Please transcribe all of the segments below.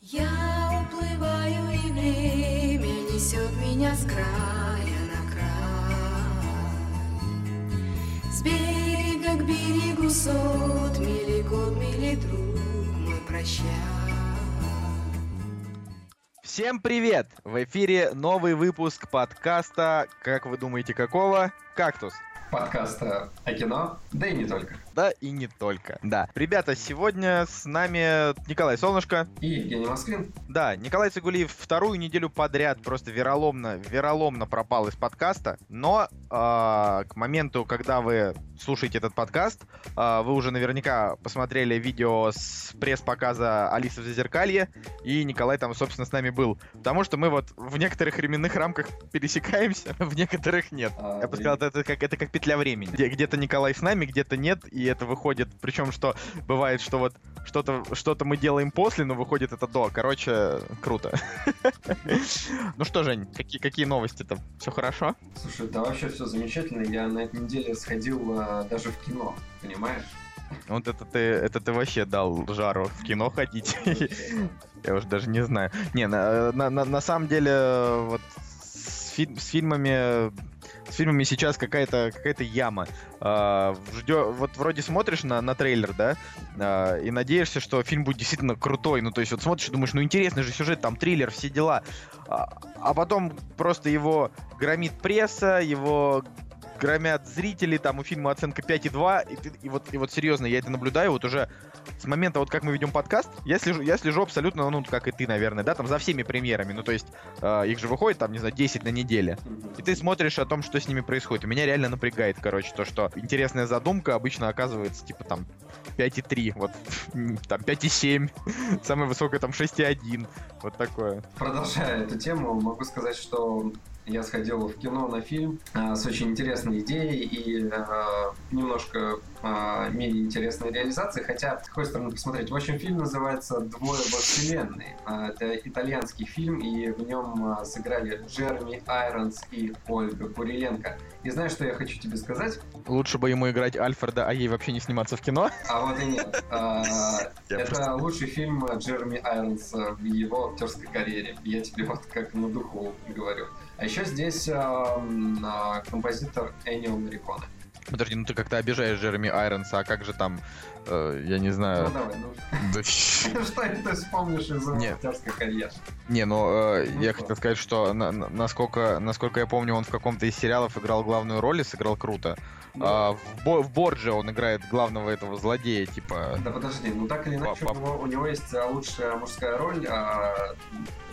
Я уплываю, и время несет меня с края на край. С берега к берегу сот, мили год, мили друг мой прощай. Всем привет! В эфире новый выпуск подкаста, как вы думаете, какого? «Кактус» подкаста о кино, да и не только. Да и не только, да. Ребята, сегодня с нами Николай Солнышко. И Евгений Москвин. Да, Николай Цигулиев вторую неделю подряд просто вероломно, вероломно пропал из подкаста, но э, к моменту, когда вы слушаете этот подкаст, э, вы уже наверняка посмотрели видео с пресс-показа Алисы в Зазеркалье, и Николай там, собственно, с нами был. Потому что мы вот в некоторых временных рамках пересекаемся, в некоторых нет. А, Я бы сказал, это как, это как петля времени. Где, где-то Николай с нами, где-то нет, и это выходит, причем что бывает, что вот что-то что мы делаем после, но выходит это до. Короче, круто. Ну что, Жень, какие, какие новости-то? Все хорошо? Слушай, да вообще все замечательно. Я на этой неделе сходил а, даже в кино, понимаешь? Вот это ты, это ты вообще дал жару в кино ходить. Я уже даже не знаю. Не, на, на, на самом деле, вот с, фи- с фильмами с фильмами сейчас какая-то какая-то яма. А, ждё, вот вроде смотришь на, на трейлер, да, а, и надеешься, что фильм будет действительно крутой. Ну, то есть вот смотришь и думаешь, ну интересный же сюжет, там триллер, все дела. А, а потом просто его громит пресса, его громят зрители, там у фильма оценка 5,2, и, ты, и, вот, и вот серьезно, я это наблюдаю вот уже с момента, вот как мы ведем подкаст, я слежу, я слежу абсолютно, ну, как и ты, наверное, да, там за всеми премьерами, ну, то есть э, их же выходит, там, не знаю, 10 на неделе, и ты смотришь о том, что с ними происходит, и меня реально напрягает, короче, то, что интересная задумка обычно оказывается, типа, там, 5,3, вот, там, 5,7, самое высокое, там, 6,1, вот такое. Продолжая эту тему, могу сказать, что я сходил в кино на фильм э, с очень интересной идеей и э, немножко э, менее интересной реализацией, хотя, с какой стороны посмотреть. В общем, фильм называется «Двое во вселенной». Э, это итальянский фильм, и в нем э, сыграли Джереми Айронс и Ольга Куриленко. И знаешь, что я хочу тебе сказать? Лучше бы ему играть Альфреда, а ей вообще не сниматься в кино. А вот и нет. Это лучший фильм Джереми Айронса в его актерской карьере. Я тебе вот как на духу говорю. А еще здесь композитор Энио Мариконе. Подожди, ну ты как-то обижаешь Джереми Айронса, а как же там, э, я не знаю... Ну давай, ну... Что ты вспомнишь из актерской карьеры? Не, ну, э, ну я хотел сказать, что на, насколько, насколько я помню, он в каком-то из сериалов играл главную роль и сыграл круто. А, в, Бо, в Борджи он играет главного этого злодея, типа... Да подожди, ну так или иначе, у него, у него есть а, лучшая мужская роль а,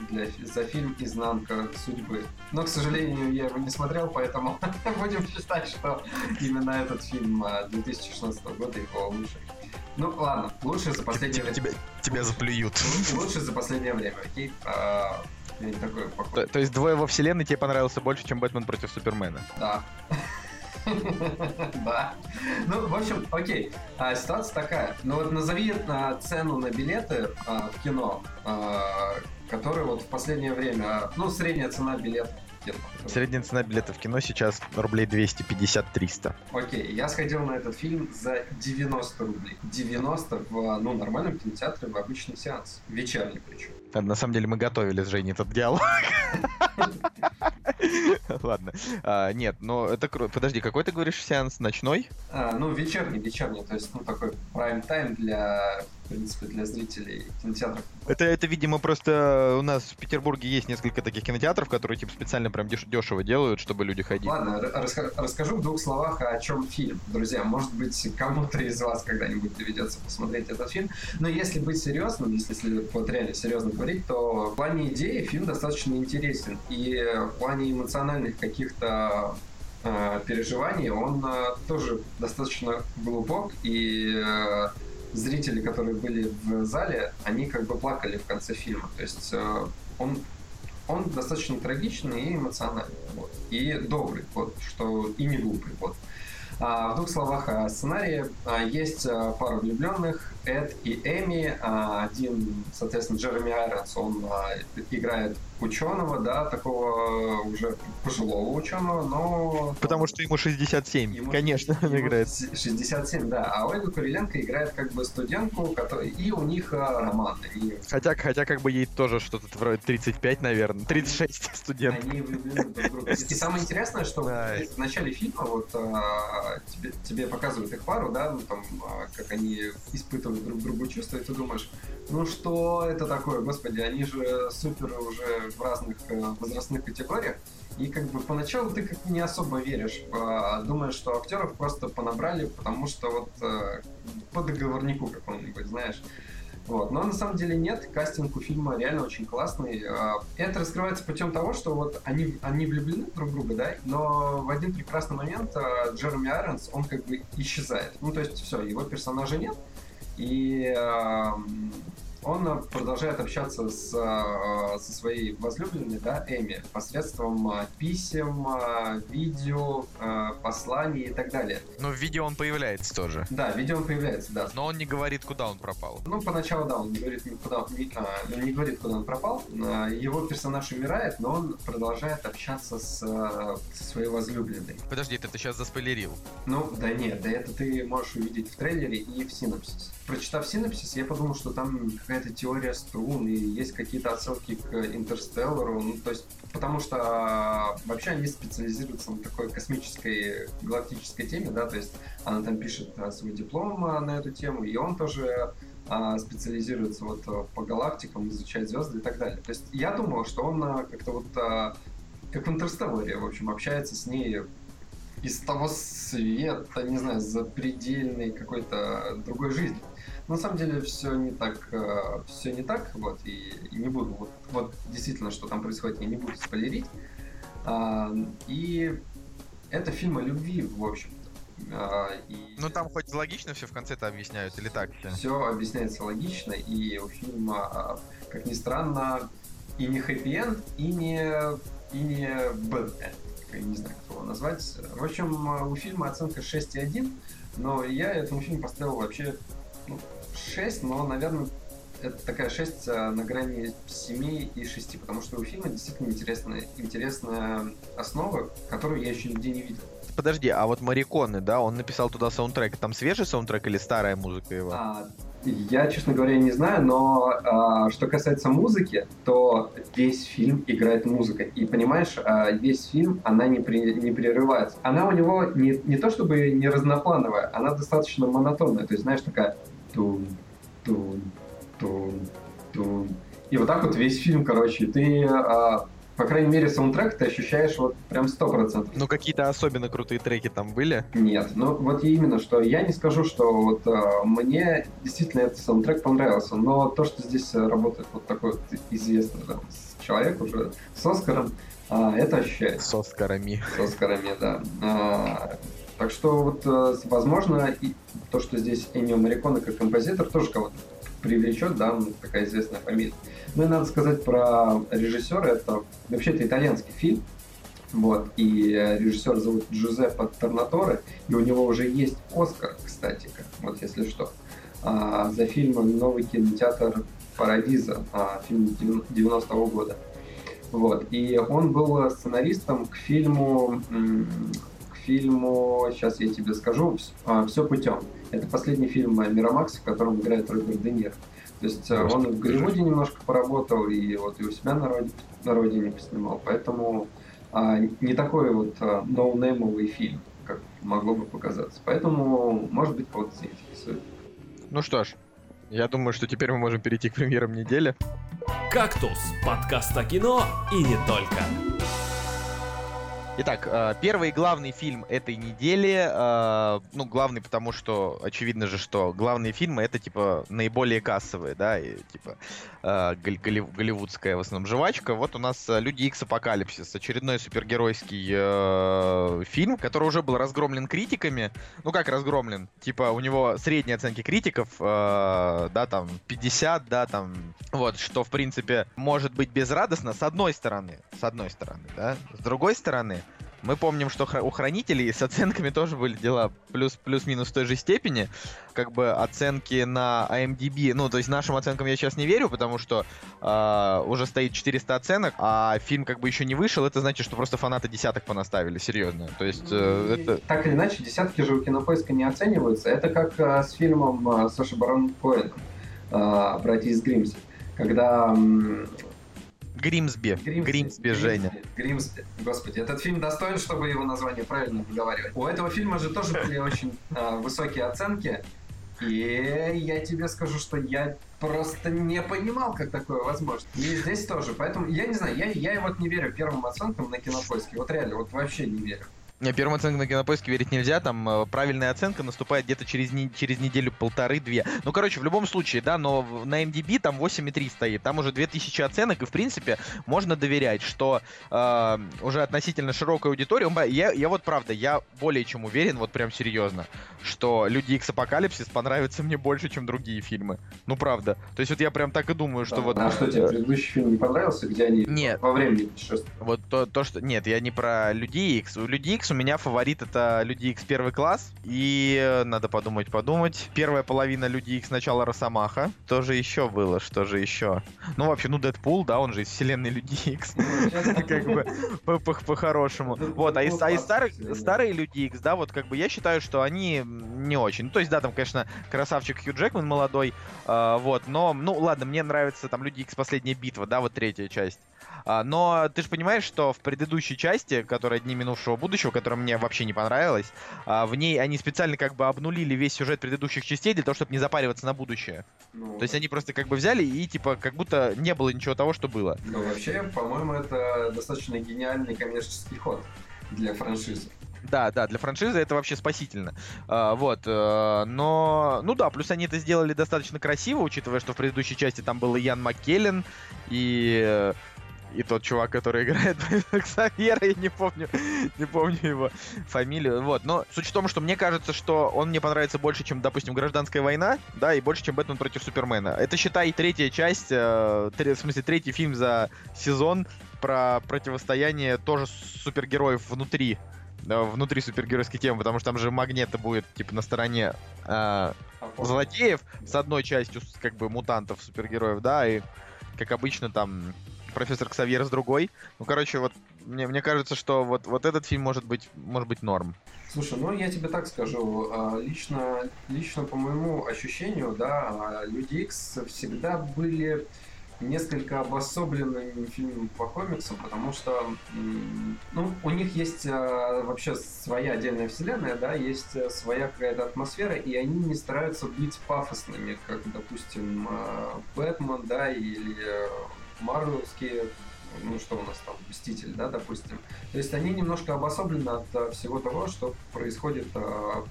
для, за фильм «Изнанка судьбы». Но, к сожалению, я его не смотрел, поэтому будем считать, что именно этот фильм 2016 а, года его лучший. Ну ладно, лучше за последнее время. Тебя, тебя заплюют. Лучше за последнее время, окей? А, такой то, то есть двое во вселенной тебе понравился больше, чем Бэтмен против Супермена? Да. Да. Ну, в общем, окей. А, ситуация такая. Ну вот назови а, цену на билеты а, в кино, а, которые вот в последнее время, ну, средняя цена билета. Средняя цена билета в кино сейчас рублей 250-300. Окей, я сходил на этот фильм за 90 рублей. 90 в ну, нормальном кинотеатре в обычный сеанс. Вечерний причем. На самом деле мы готовили с Женей этот диалог. Ладно. А, нет, но это круто. Подожди, какой ты говоришь сеанс? Ночной? А, ну, вечерний, вечерний. То есть, ну, такой прайм-тайм для, в принципе, для зрителей кинотеатров. Это, это, видимо, просто у нас в Петербурге есть несколько таких кинотеатров, которые, типа, специально прям деш- дешево делают, чтобы люди ходили. Ладно, раска- расскажу в двух словах, о чем фильм. Друзья, может быть, кому-то из вас когда-нибудь доведется посмотреть этот фильм. Но если быть серьезным, если, если вот реально серьезно говорить, то в плане идеи фильм достаточно интересен. И в плане эмоциональных каких-то э, переживаний он э, тоже достаточно глубок и э, зрители, которые были в зале, они как бы плакали в конце фильма. То есть э, он он достаточно трагичный и эмоциональный, вот, и добрый, вот, что и не глупый, вот. А, в двух словах о сценарии. А, есть а, пара влюбленных, Эд и Эми. А, один, соответственно, Джереми Айронс, он а, играет ученого, да, такого уже пожилого ученого, но... Потому что ему 67, Ему конечно, он ему играет. 67, да. А Ольга Куриленко играет как бы студентку, который... и у них а, роман. И Хотя, хотя как бы ей тоже что-то вроде 35, наверное, 36 студент. они влюблены друг в друга. И самое интересное, что Да. в начале фильма вот а, тебе, тебе показывают их пару, да, ну там, а, как они испытывают друг другу чувства, и ты думаешь, ну что это такое, господи, они же супер уже в разных э, возрастных категориях. И как бы поначалу ты как не особо веришь, думаешь, что актеров просто понабрали, потому что вот э, по договорнику какому-нибудь, знаешь. Вот. Но на самом деле нет, кастинг у фильма реально очень классный. А, Это раскрывается путем того, что вот они, они влюблены друг в друга, да, но в один прекрасный момент Джереми Айронс, он как бы исчезает. Ну, то есть все, его персонажа нет, и ам, он продолжает общаться с, а, со своей возлюбленной, да, Эми, посредством а, писем, а, видео, посланий и так далее. Но в видео он появляется тоже. Да, видео он появляется, да, Но он не говорит, куда он пропал. ну, поначалу, да, он не говорит, никуда, не, не говорит, куда он пропал. Его персонаж умирает, но он продолжает общаться с, со своей возлюбленной. Подожди, ты, ты сейчас заспойлерил. Ну, да нет, да это ты можешь увидеть в трейлере и в синопсис. Прочитав синопсис, я подумал, что там какая-то теория струн и есть какие-то отсылки к Интерстеллару. Ну, то есть, потому что а, вообще они специализируются на такой космической галактической теме, да, то есть она там пишет а, свой диплом а, на эту тему, и он тоже специализируется вот по галактикам, изучает звезды и так далее. То есть я думал, что он как-то вот как в Интерстелларе, в общем, общается с ней из того света, не знаю, запредельной какой-то другой жизни. На самом деле все не так, все не так, вот, и, и не буду, вот, вот действительно, что там происходит, я не буду спойлерить. А, и это фильм о любви, в общем-то. А, и Ну там хоть логично все в конце-то объясняют, или так все? все объясняется логично, и у фильма, как ни странно, и не хэппи-энд, и не, и не end. Я не знаю, как его назвать. В общем, у фильма оценка 6,1, но я этому фильму поставил вообще ну, 6, но, наверное, это такая 6 а, на грани 7 и 6, потому что у фильма действительно интересная, интересная основа, которую я еще нигде не видел. Подожди, а вот Мариконы, да, он написал туда саундтрек. Там свежий саундтрек или старая музыка его? А, Я, честно говоря, не знаю, но а, что касается музыки, то весь фильм играет музыка. И понимаешь, а, весь фильм, она не, при- не прерывается. Она у него не, не то чтобы не разноплановая, она достаточно монотонная. То есть, знаешь, такая тун, тун, тун, тун. И вот так вот весь фильм, короче, ты, а, по крайней мере, саундтрек ты ощущаешь вот прям сто процентов. Ну какие-то особенно крутые треки там были? Нет, ну вот именно, что я не скажу, что вот э, мне действительно этот саундтрек понравился, но то, что здесь работает вот такой вот известный с- человек уже с Оскаром, а, это ощущается С Оскарами. с Оскарами, да. А, так что вот, э, возможно, и то, что здесь Эннио Мариконе как композитор тоже кого-то привлечет, да, ну, такая известная фамилия. Ну и надо сказать про режиссера, это вообще-то итальянский фильм, вот, и режиссер зовут Джузеппе Торнаторе, и у него уже есть Оскар, кстати, вот если что, а, за фильм «Новый кинотеатр Парадиза», а, фильм 90-го года. Вот. И он был сценаристом к фильму, фильму, сейчас я тебе скажу, «Все путем». Это последний фильм Мирамакс, в котором играет Роберт Де Ниро. То есть э, он и в Голливуде немножко поработал, и вот и у себя на, роди- на родине поснимал. Поэтому а, не такой вот а, ноунеймовый фильм, как могло бы показаться. Поэтому, может быть, кого-то заинтересует. Ну что ж, я думаю, что теперь мы можем перейти к премьерам недели. «Кактус» — подкаст о кино и не только. Итак, э, первый главный фильм этой недели, э, ну, главный потому, что очевидно же, что главные фильмы это, типа, наиболее кассовые, да, и, типа, э, голли- голли- голливудская в основном жвачка. Вот у нас «Люди Икс Апокалипсис», очередной супергеройский фильм, который уже был разгромлен критиками. Ну, как разгромлен? Типа, у него средние оценки критиков, да, там, 50, да, там, вот, что, в принципе, может быть безрадостно, с одной стороны, с одной стороны, да, с другой стороны, Мы помним, что у хранителей с оценками тоже были дела плюс, плюс-минус в той же степени. Как бы оценки на IMDb, ну, то есть нашим оценкам я сейчас не верю, потому что э, уже стоит 400 оценок, а фильм как бы еще не вышел, это значит, что просто фанаты десяток понаставили, серьезно. То есть э, это... Так или иначе, десятки же у кинопоиска не оцениваются. Это как э, с фильмом э, Саши Барон Коэном э, «Братья из Гримси». Когда м, Гримсби. Гримсби, Женя. Гримсби. Господи, этот фильм достоин, чтобы его название правильно выговаривать. У этого фильма же тоже были очень а, высокие оценки. И я тебе скажу, что я просто не понимал, как такое возможно. И здесь тоже. Поэтому, я не знаю, я, я вот не верю первым оценкам на кинопоиске. Вот реально, вот вообще не верю. Первым оценкам на кинопоиске верить нельзя, там э, правильная оценка наступает где-то через, не, через неделю полторы-две. Ну, короче, в любом случае, да, но на MDB там 8,3 стоит, там уже 2000 оценок, и, в принципе, можно доверять, что э, уже относительно широкая аудитория, он я, я вот, правда, я более чем уверен, вот прям серьезно, что Люди Икс Апокалипсис понравится мне больше, чем другие фильмы. Ну, правда. То есть вот я прям так и думаю, что вот... А что тебе предыдущий фильм не понравился, где они Нет. во времени путешествуют? Вот то, то, что... Нет, я не про Люди Икс. У Люди Икс у меня фаворит это Люди Икс первый класс. И э, надо подумать, подумать. Первая половина Люди Икс начала Росомаха. Что же еще было? Что же еще? Ну, вообще, ну, Дэдпул, да, он же из вселенной Люди Икс. Как бы по- по- по-хорошему. Вот, а из, а старые Люди Икс, да, вот как бы я считаю, что они не очень. Ну, то есть, да, там, конечно, красавчик Хью Джекман молодой, а, вот, но, ну, ладно, мне нравится там Люди Икс Последняя битва, да, вот третья часть. А, но ты же понимаешь, что в предыдущей части, которая Дни минувшего будущего, которая мне вообще не понравилась, а, в ней они специально как бы обнулили весь сюжет предыдущих частей для того, чтобы не запариваться на будущее. Ну, То есть они просто как бы взяли и типа как будто не было ничего того, что было. Ну, вообще, по-моему, это достаточно гениальный коммерческий ход для франшизы. Да, да, для франшизы это вообще спасительно. А, вот, э, но, ну да, плюс они это сделали достаточно красиво, учитывая, что в предыдущей части там был Ян Маккеллен и э, и тот чувак, который играет Ксавьера, я не помню, не помню его фамилию. Вот, но суть в том, что мне кажется, что он мне понравится больше, чем, допустим, Гражданская война, да, и больше, чем Бэтмен против Супермена. Это, считай, третья часть, э, в смысле, третий фильм за сезон про противостояние тоже супергероев внутри да, внутри супергеройской темы, потому что там же Магнета будет, типа, на стороне э, злодеев с одной частью, как бы, мутантов, супергероев, да, и, как обычно, там, профессор Ксавьер с другой. Ну, короче, вот, мне, мне кажется, что вот, вот этот фильм может быть, может быть норм. Слушай, ну я тебе так скажу, а, лично, лично по моему ощущению, да, а, Люди Икс всегда были несколько обособленным фильмом по комиксам, потому что ну, у них есть а, вообще своя отдельная вселенная, да, есть своя какая-то атмосфера, и они не стараются быть пафосными, как, допустим, Бэтмен, да, или э, Марвелские, ну что у нас там, Мститель, да, допустим. То есть они немножко обособлены от а, всего того, что происходит а,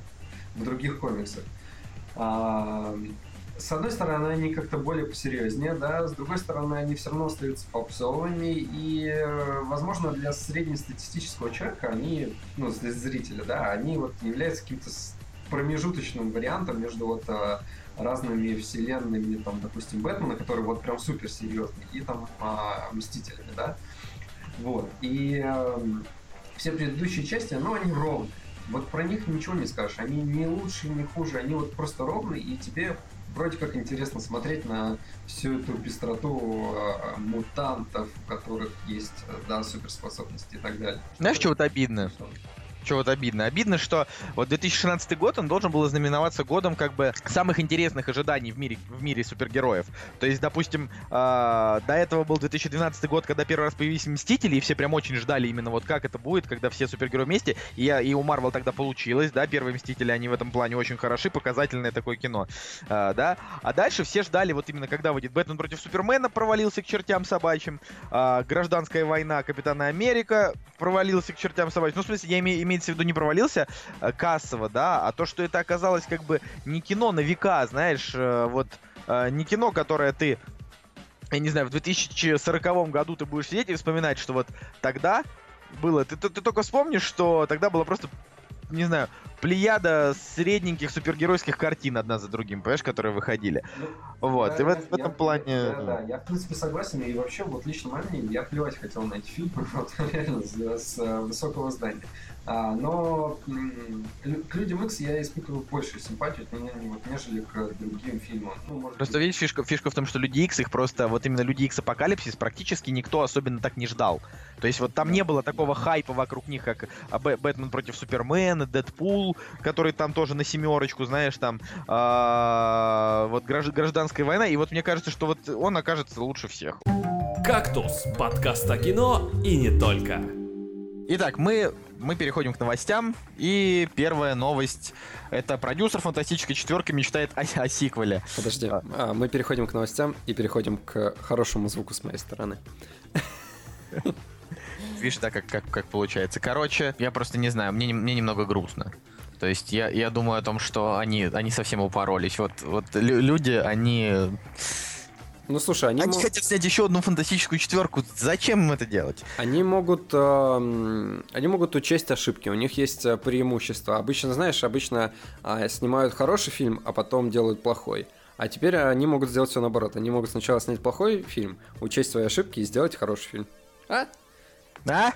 в других комиксах. А, с одной стороны, они как-то более посерьезнее, да, с другой стороны, они все равно остаются попсовыми, и, э, возможно, для среднестатистического человека они, ну, для зрителя, да, они вот являются каким-то промежуточным вариантом между вот разными вселенными, там, допустим, Бэтмена, который вот прям супер серьезный, и там а, Мстителями, да. Вот. И эм, все предыдущие части, ну, они ровные. Вот про них ничего не скажешь. Они не лучше, не хуже, они вот просто ровные, и тебе вроде как интересно смотреть на всю эту пестроту э, мутантов, у которых есть, э, да, суперспособности и так далее. Знаешь, что вот обидно? Что вот обидно? Обидно, что вот 2016 год, он должен был знаменоваться годом как бы самых интересных ожиданий в мире, в мире супергероев. То есть, допустим, э, до этого был 2012 год, когда первый раз появились Мстители, и все прям очень ждали именно вот как это будет, когда все супергерои вместе. И, и у Марвел тогда получилось, да, первые Мстители, они в этом плане очень хороши, показательное такое кино, э, да. А дальше все ждали вот именно, когда выйдет Бэтмен против Супермена, провалился к чертям собачьим, а, Гражданская война Капитана Америка провалился к чертям собачьим. Ну, в смысле, я име- имеется в виду не провалился э, кассово, да, а то, что это оказалось как бы не кино на века, знаешь, э, вот э, не кино, которое ты, я не знаю, в 2040 году ты будешь сидеть и вспоминать, что вот тогда было, ты, ты, ты только вспомнишь, что тогда было просто не знаю, плеяда средненьких супергеройских картин одна за другим, понимаешь, которые выходили. Вот, Да, и в, я- в этом я- плане... Да, да, я в принципе согласен, и вообще, вот лично мнение, я плевать хотел на эти фильмы, вот, реально, с, с, высокого здания. А, но к Людям Икс я испытываю большую симпатию, вот, нежели к другим фильмам. Ну, может Просто быть, видишь, фишка, фишка в том, что Люди Икс их просто, вот именно Люди Икс Апокалипсис практически никто особенно так не ждал. То есть вот там не было такого хайпа вокруг них, как а, Бэ- Бэтмен против Супермена, Дэдпул, который там тоже на семерочку, знаешь, там а, вот гражд- гражданская война. И вот мне кажется, что вот он окажется лучше всех. «Кактус» — подкаст о кино и не только. Итак, мы, мы переходим к новостям. И первая новость это продюсер фантастической четверки мечтает о, о сиквеле. Подожди, А. а, мы переходим к новостям и переходим к хорошему звуку с моей стороны. Видишь, да, как, как, как получается. Короче, я просто не знаю, мне, мне немного грустно. То есть я, я думаю о том, что они, они совсем упоролись. Вот, вот лю- люди, они... Ну слушай, они, Они мо- хотят снять еще одну фантастическую четверку. Зачем им это делать? они могут, эм, они могут учесть ошибки. У них есть э, преимущество. Обычно, знаешь, обычно а, снимают хороший фильм, а потом делают плохой. А теперь они могут сделать все наоборот. Они могут сначала снять плохой фильм, учесть свои ошибки и сделать хороший фильм. А? А?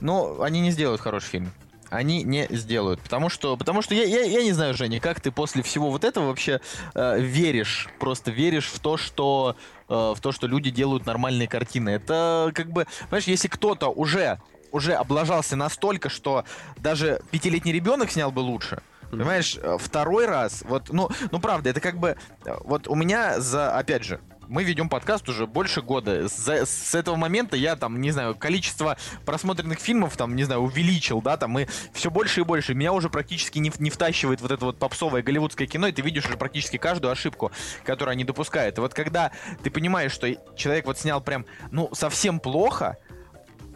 Ну, они не сделают хороший фильм. Они не сделают. Потому что, потому что я, я, я не знаю, Женя, как ты после всего вот этого вообще э, веришь, просто веришь в то, что э, в то, что люди делают нормальные картины. Это как бы, понимаешь, если кто-то уже уже облажался настолько, что даже пятилетний ребенок снял бы лучше. Понимаешь, э, второй раз, вот, ну, ну правда, это как бы, э, вот у меня за, опять же, мы ведем подкаст уже больше года. За- с этого момента я там, не знаю, количество просмотренных фильмов там, не знаю, увеличил, да, там, и все больше и больше. Меня уже практически не, не втащивает вот это вот попсовое голливудское кино, и ты видишь уже практически каждую ошибку, которую они допускают. И вот когда ты понимаешь, что человек вот снял прям, ну, совсем плохо,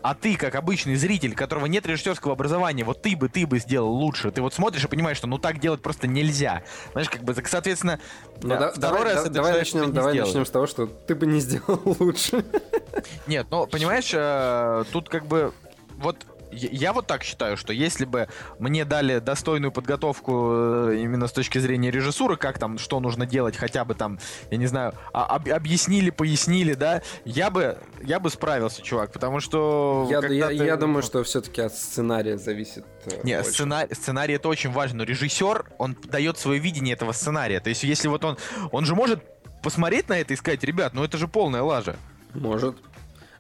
а ты, как обычный зритель, которого нет режиссерского образования, вот ты бы, ты бы сделал лучше. Ты вот смотришь и понимаешь, что ну так делать просто нельзя. Знаешь, как бы, так, соответственно, Ну, да, второй давай, раз да- давай начнем, не давай начнем с того, что ты бы не сделал лучше. Нет, ну, понимаешь, э, тут как бы вот я, я вот так считаю, что если бы мне дали достойную подготовку э, именно с точки зрения режиссуры, как там, что нужно делать, хотя бы там, я не знаю, а- об- объяснили, пояснили, да, я бы, я бы справился, чувак, потому что... Я, я- ты- я думаю, что все-таки от сценария зависит. э, Не, больше. сценарий, сценарий это очень важно, но режиссер, он дает свое видение этого сценария. То есть, если вот он, он же может посмотреть на это и сказать, ребят, ну это же полная лажа. Может.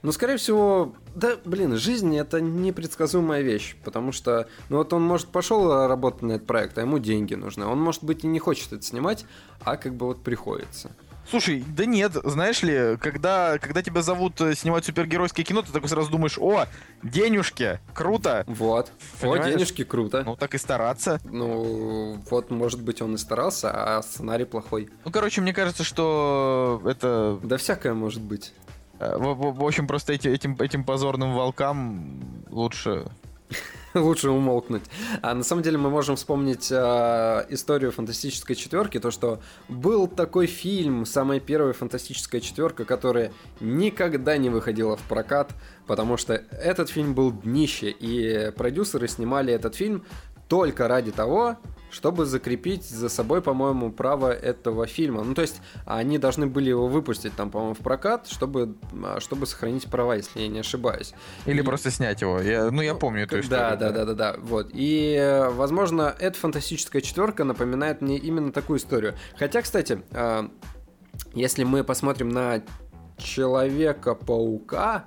Но, скорее всего, да, блин, жизнь это непредсказуемая вещь, потому что, ну вот он, может, пошел работать на этот проект, а ему деньги нужны. Он, может быть, и не хочет это снимать, а как бы вот приходится. Слушай, да нет, знаешь ли, когда, когда тебя зовут э, снимать супергеройское кино, ты такой сразу думаешь, о, денежки, круто. Вот. Понимаешь? О, денежки, круто. Ну так и стараться. Ну, вот, может быть, он и старался, а сценарий плохой. Ну, короче, мне кажется, что это... Да всякое может быть. Э, В, в- общем, просто эти- этим, этим позорным волкам лучше... Лучше умолкнуть. А на самом деле мы можем вспомнить э, историю фантастической четверки, то что был такой фильм, самая первая фантастическая четверка, которая никогда не выходила в прокат, потому что этот фильм был днище, и продюсеры снимали этот фильм только ради того, чтобы закрепить за собой, по-моему, право этого фильма. Ну, то есть, они должны были его выпустить там, по-моему, в прокат, чтобы, а, чтобы сохранить права, если я не ошибаюсь. Или И- просто снять его. Я, ну, я помню эту историю. Да, да, да, да, да. Вот. И, э, возможно, эта фантастическая четверка напоминает мне именно такую историю. Хотя, кстати, э, если мы посмотрим на Человека-паука,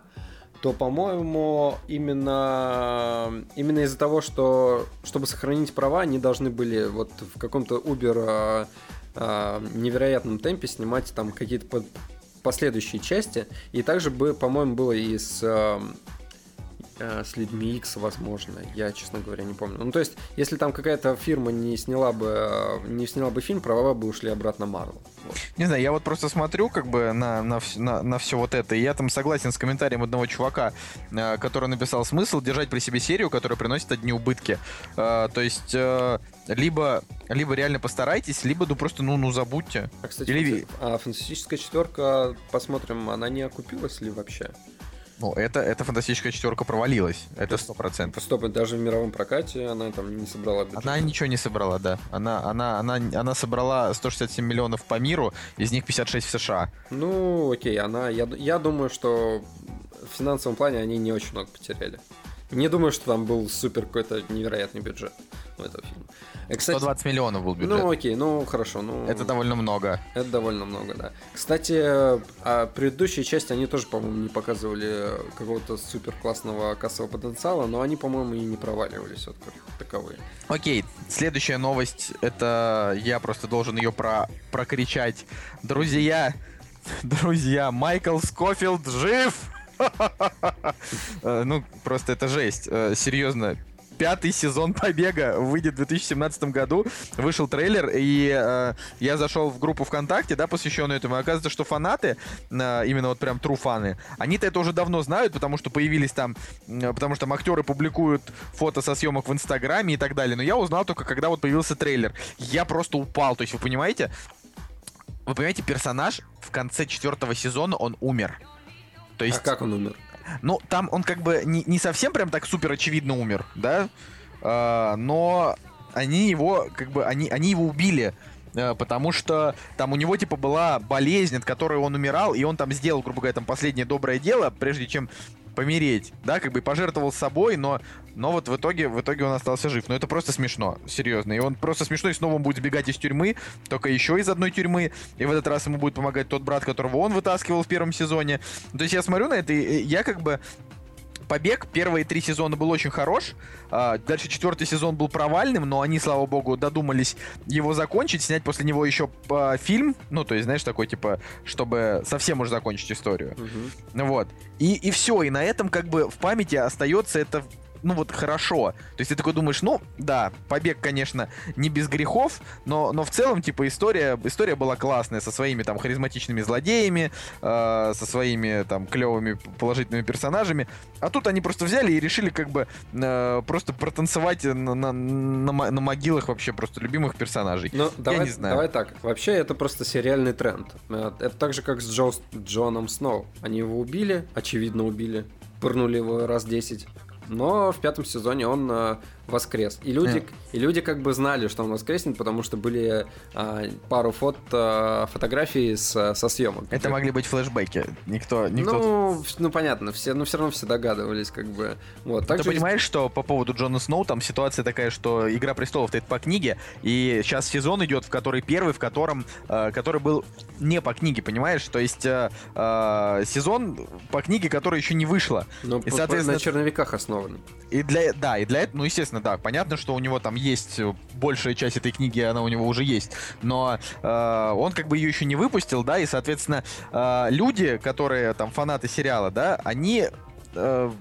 то, по-моему, именно, именно из-за того, что чтобы сохранить права, они должны были вот в каком-то Uber э, невероятном темпе снимать там какие-то под- последующие части. И также бы, по-моему, было и с э, с людьми X, возможно. Я, честно говоря, не помню. Ну, то есть, если там какая-то фирма не сняла бы, э, не сняла бы фильм, права бы ушли обратно Marvel. Вот. Не знаю, я вот просто смотрю как бы на, на, на, на все вот это, и я там согласен с комментарием одного чувака, э, который написал смысл держать при себе серию, которая приносит одни убытки. Э, то есть, э, либо, либо реально постарайтесь, либо ну просто, ну, ну забудьте. А, кстати, Или- а фантастическая четверка, посмотрим, она не окупилась ли вообще? Ну, это, это фантастическая четверка провалилась. Это сто процентов. Стоп, даже в мировом прокате она там не собрала бюджет. Она ничего не собрала, да. Она, она, она, она собрала 167 миллионов по миру, из них 56 в США. Ну, окей, она, я, я думаю, что в финансовом плане они не очень много потеряли. Не думаю, что там был супер какой-то невероятный бюджет у этого фильма. И, кстати, 120 миллионов был бюджет. Ну окей, ну хорошо. Ну, это довольно много. Это довольно много, да. Кстати, а предыдущие части, они тоже, по-моему, не показывали какого-то супер классного кассового потенциала, но они, по-моему, и не проваливались вот как таковые. Окей, следующая новость, это я просто должен ее про прокричать. Друзья, друзья, Майкл Скофилд жив! Э, ну, просто это жесть. Э, серьезно, пятый сезон Побега выйдет в 2017 году. Вышел трейлер, и э, я зашел в группу ВКонтакте, да, посвященную этому. И оказывается, что фанаты, э, именно вот прям true фаны, они-то это уже давно знают, потому что появились там, э, потому что там актеры публикуют фото со съемок в Инстаграме и так далее. Но я узнал только, когда вот появился трейлер. Я просто упал. То есть, вы понимаете, вы понимаете, персонаж в конце четвертого сезона, он умер. То есть... А как он умер? Ну, там он как бы не, не совсем прям так супер очевидно умер, да? А, но они его, как бы, они, они его убили э, потому что там у него типа была болезнь, от которой он умирал, и он там сделал, грубо говоря, там последнее доброе дело, прежде чем помереть, да, как бы пожертвовал собой, но, но вот в итоге, в итоге он остался жив. Но это просто смешно, серьезно. И он просто смешно, и снова он будет сбегать из тюрьмы, только еще из одной тюрьмы, и в этот раз ему будет помогать тот брат, которого он вытаскивал в первом сезоне. То есть я смотрю на это, и я как бы побег. Первые три сезона был очень хорош. А, дальше четвертый сезон был провальным, но они, слава богу, додумались его закончить, снять после него еще а, фильм. Ну, то есть, знаешь, такой, типа, чтобы совсем уже закончить историю. Угу. Вот. И, и все. И на этом, как бы, в памяти остается это ну вот хорошо. То есть ты такой думаешь, ну да, побег, конечно, не без грехов, но, но в целом, типа, история, история была классная, со своими там харизматичными злодеями, э, со своими там клевыми положительными персонажами. А тут они просто взяли и решили как бы э, просто протанцевать на, на, на, на могилах вообще просто любимых персонажей. Ну, давай, Я не знаю. давай так. Вообще это просто сериальный тренд. Э, это так же, как с Джо, Джоном Сноу. Они его убили, очевидно убили, пырнули его раз 10 но в пятом сезоне он э, воскрес. И люди, yeah. и люди как бы знали, что он воскреснет, потому что были а, пару фот, а, фотографий с, со съемок. Это могли быть флешбеки. Никто, никто... Ну, ну, понятно, все, но все равно все догадывались, как бы. Вот, так Ты понимаешь, что по поводу Джона Сноу там ситуация такая, что Игра престолов это по книге, и сейчас сезон идет, в который первый, в котором, э, который был не по книге, понимаешь? То есть э, э, сезон по книге, которая еще не вышла. Ну, и, соответственно, на черновиках основан. И для, да, и для этого, ну, естественно, да, понятно, что у него там есть э, большая часть этой книги, она у него уже есть, но э, он как бы ее еще не выпустил, да, и, соответственно, э, люди, которые там фанаты сериала, да, они э,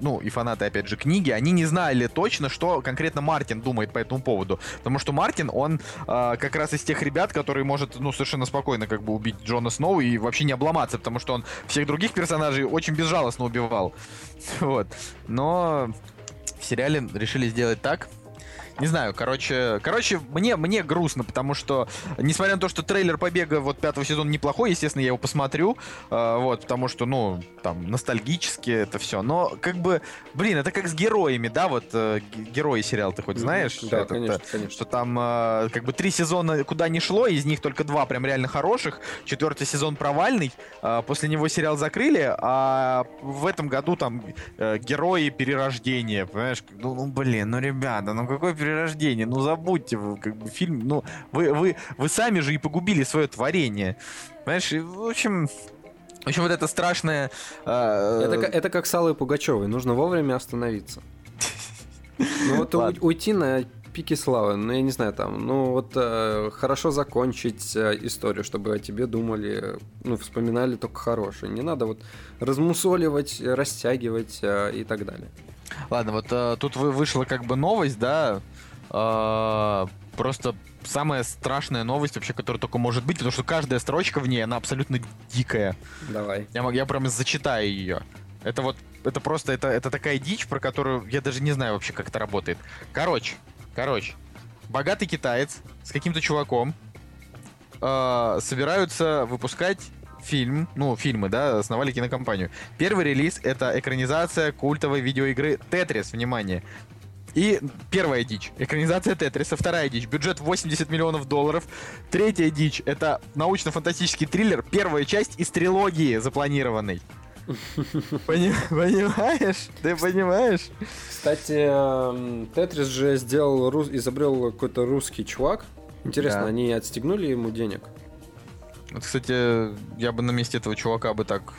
ну, и фанаты, опять же, книги, они не знали точно, что конкретно Мартин думает по этому поводу. Потому что Мартин, он э, как раз из тех ребят, который может, ну, совершенно спокойно как бы убить Джона Сноу и вообще не обломаться, потому что он всех других персонажей очень безжалостно убивал. Вот. Но в сериале решили сделать так, не знаю, короче, короче, мне, мне грустно, потому что, несмотря на то, что трейлер побега вот пятого сезона неплохой, естественно, я его посмотрю, э, вот, потому что, ну, там, ностальгически это все, но, как бы, блин, это как с героями, да, вот, э, герои сериал ты хоть знаешь? Да, это, конечно, это, конечно. Что там, э, как бы, три сезона куда ни шло, из них только два прям реально хороших, четвертый сезон провальный, э, после него сериал закрыли, а в этом году там э, герои перерождения, понимаешь? Ну, ну, блин, ну, ребята, ну какой перерождение? Ну забудьте вы, как бы фильм. Ну, вы, вы, вы сами же и погубили свое творение. Понимаешь, в общем. В общем, вот это страшное... Э, это, это как с Аллой Пугачевой. Нужно вовремя остановиться. Ну вот уйти на пике славы, ну я не знаю, там, ну вот э, хорошо закончить э, историю, чтобы о тебе думали, ну вспоминали только хорошее. Не надо вот размусоливать, растягивать э, и так далее. Ладно, вот э, тут вы вышла как бы новость, да, э, просто самая страшная новость вообще, которая только может быть, потому что каждая строчка в ней, она абсолютно дикая. Давай. Я, я прям зачитаю ее. Это вот, это просто, это, это такая дичь, про которую я даже не знаю вообще, как это работает. Короче, короче, богатый китаец с каким-то чуваком э, собираются выпускать фильм, ну, фильмы, да, основали кинокомпанию. Первый релиз — это экранизация культовой видеоигры «Тетрис», внимание. И первая дичь. Экранизация Тетриса. Вторая дичь. Бюджет 80 миллионов долларов. Третья дичь. Это научно-фантастический триллер. Первая часть из трилогии запланированной. Пони- Понимаешь? Ты понимаешь? Кстати, эм, Тетрис же сделал, изобрел какой-то русский чувак. Интересно, они отстегнули ему денег? Вот, кстати, я бы на месте этого чувака бы так...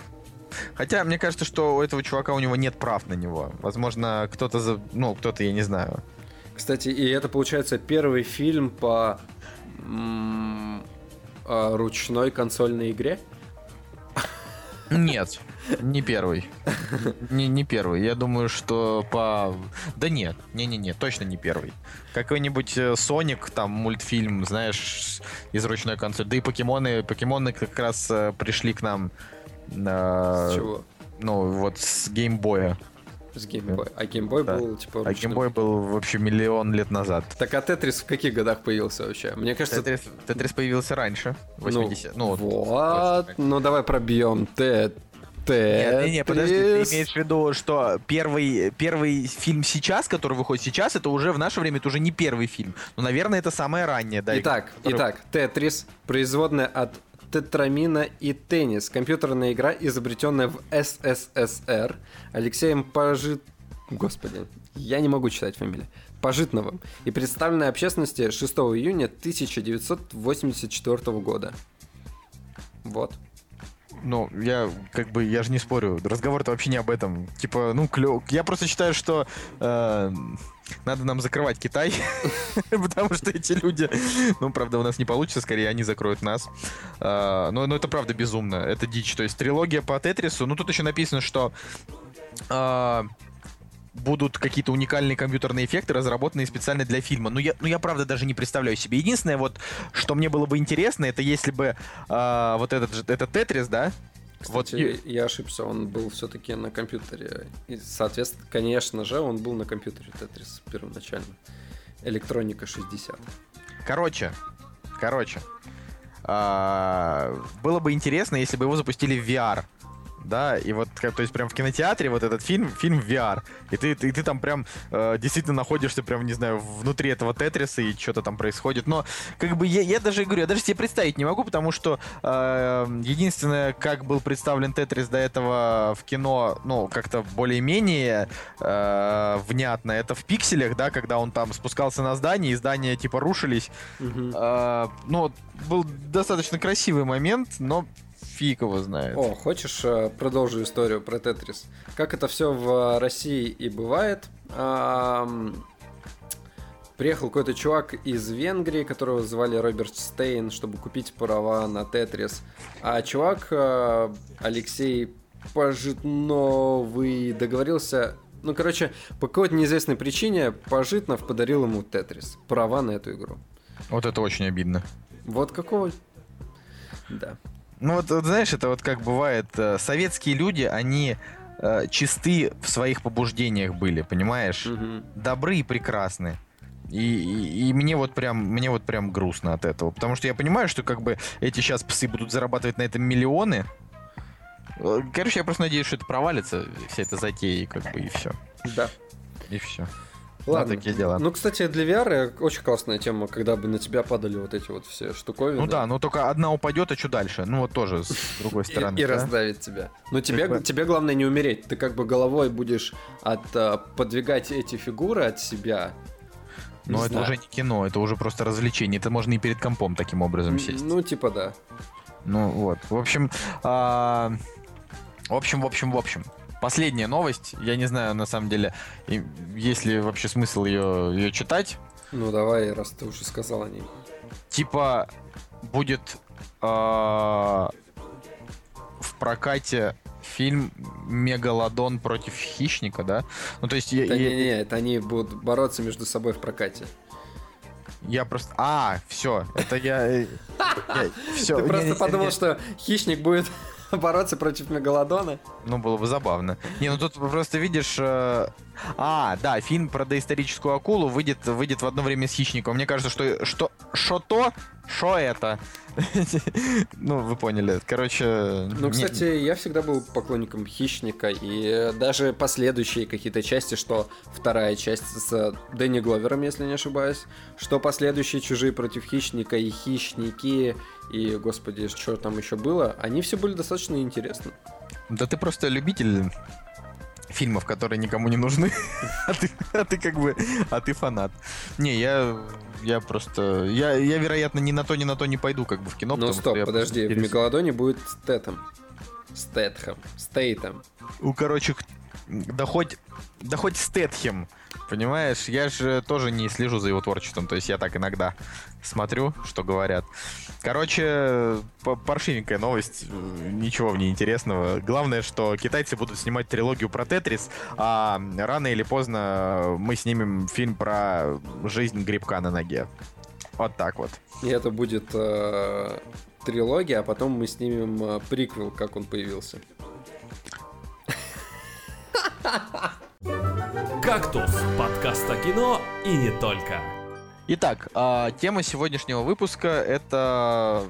Хотя, мне кажется, что у этого чувака у него нет прав на него. Возможно, кто-то за... Ну, кто-то, я не знаю. Кстати, и это получается первый фильм по а, ручной консольной игре. Нет, не первый. Не, не первый. Я думаю, что по... Да нет, не-не-не, точно не первый. Какой-нибудь э, Соник, там, мультфильм, знаешь, из ручной консоли. Да и покемоны, покемоны как раз э, пришли к нам... э, С чего? Ну, вот с геймбоя. С геймбой. А геймбой Да. был типа А ручным. геймбой был вообще миллион лет назад. Так а Тетрис в каких годах появился вообще? Мне кажется, Тетрис, Тетрис появился раньше, 80 ну, вот. точно. Ну давай пробьем. Т. Нет, не, не, подожди, ты имеешь в виду, что первый, первый фильм сейчас, который выходит сейчас, это уже в наше время, это уже не первый фильм. Ну, наверное, это самое раннее, да. Итак, который- итак, Тетрис, производная от тетрамина и теннис, компьютерная игра, изобретенная в СССР Алексеем Пожит... Господи, я не могу читать фамилию. Пожитновым. И представленная общественности 6 июня 1984 года. Вот. Ну, я как бы, я же не спорю, разговор-то вообще не об этом. Типа, ну, клё... Я просто считаю, что э, надо нам закрывать Китай, потому что эти люди... Ну, правда, у нас не получится, скорее они закроют нас. А, Но, но это правда безумно, это дичь. То есть трилогия по Тетрису, ну, тут еще написано, что а, будут какие-то уникальные компьютерные эффекты, разработанные специально для фильма. Ну я, ну, я правда даже не представляю себе. Единственное, вот, что мне было бы интересно, это если бы а, вот этот, же- этот Тетрис, да, вот Кстати, и- я ошибся, он был все-таки на компьютере. И, соответственно, конечно же, он был на компьютере Тетрис первоначально. Электроника 60. Короче, короче, а, было бы интересно, если бы его запустили в VR. Да, и вот, как- то есть прям в кинотеатре вот этот фильм, фильм VR. И ты, ты, ты там прям э, действительно находишься прям, не знаю, внутри этого Тетриса и что-то там происходит. Но как бы я, я даже говорю, я даже себе представить не могу, потому что э, единственное, как был представлен Тетрис до этого в кино, ну, как-то более-менее э, внятно, это в пикселях, да, когда он там спускался на здание, и здания типа рушились. Мгм. А, ну, был достаточно красивый момент, но фиг его знает. О, хочешь, э, продолжу историю про Тетрис? Как это все в России и бывает. Приехал какой-то чувак из Венгрии, которого звали Роберт Стейн, чтобы купить права на Тетрис. А чувак э, Алексей Пожитновый договорился... Ну, короче, по какой-то неизвестной причине Пожитнов подарил ему Тетрис. Права на эту игру. Вот это очень обидно. Вот какого... Да. Ну вот, вот знаешь, это вот как бывает, э, советские люди, они э, чисты в своих побуждениях были, понимаешь? Мгм. Добры и прекрасны. И, и- и мне вот прям мне вот прям грустно от этого, потому что я понимаю, что как бы эти сейчас псы будут зарабатывать на этом миллионы. Э, Короче, я просто надеюсь, что это провалится, вся эта затея, и как бы и все, Да. и все. Ладно. такие дела. Ну, кстати, для VR очень классная тема, когда бы на тебя падали вот эти вот все штуковины. Ну да, но только одна упадет, а что дальше? Ну вот тоже с другой стороны. и да? раздавит тебя. Но тебе, бы- тебе главное не умереть. Ты как бы головой будешь от, а, подвигать эти фигуры от себя. Но Не это знаю. уже не кино, это уже просто развлечение. Это можно и перед компом таким образом сесть. Ну, типа да. Ну вот. В общем, а, в общем, в общем, в общем. Последняя новость. Я не знаю, на самом деле, есть ли вообще смысл ее, ее читать. Ну, давай, раз ты уже сказал о ней. Типа будет а, в прокате фильм Мегалодон против хищника, да? Ну то есть я, Да я- не-не, это они будут бороться между собой в прокате. я просто. А, все, это я. все. ты просто подумал, что хищник будет бороться против мегалодона? Ну, было бы забавно. Не, ну тут просто видишь... э, А, да, фильм про доисторическую акулу выйдет, выйдет в одно время с хищником. Мне кажется, что что, что то, Что это? Ну, вы поняли. Короче... Ну, не- кстати, я всегда был поклонником Хищника, и даже последующие какие-то части, что вторая часть с Дэнни Гловером, если не ошибаюсь, что последующие Чужие против Хищника и Хищники, и, господи, что там еще было, они все были достаточно интересны. Да ты просто любитель фильмов, которые никому не нужны, а ты, а ты как бы, а ты фанат. Не, я, я просто, я, я, вероятно, ни на то, ни на то не пойду, как бы в кино. Ну, стоп, подожди, в. Мегалодоне будет Стэтом. Стэтхэм. Стейтом. У, короче, да хоть, да хоть Стэтхем, понимаешь? Я же тоже не слежу за его творчеством, то есть я так иногда смотрю, что говорят. Короче, паршивенькая новость, э, ничего в ней интересного. Главное, что китайцы будут снимать трилогию про Тетрис, а рано или поздно мы снимем фильм про жизнь грибка на ноге. Вот так вот. И это будет э, трилогия, а потом мы снимем э, приквел, как он появился. «Кактус» — подкаст о кино и не только. Итак, а, тема сегодняшнего выпуска это,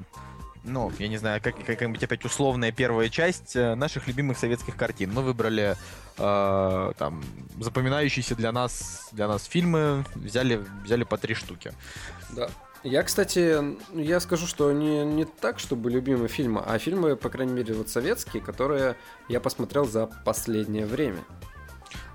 ну, я не знаю, как, какая-нибудь опять условная первая часть э, наших любимых советских картин. Мы выбрали э, там запоминающиеся для нас для нас фильмы, взяли взяли по три штуки. Да. Я, кстати, я скажу, что не, не так, чтобы любимые фильмы, а фильмы, по крайней мере, вот советские, которые я посмотрел за последнее время.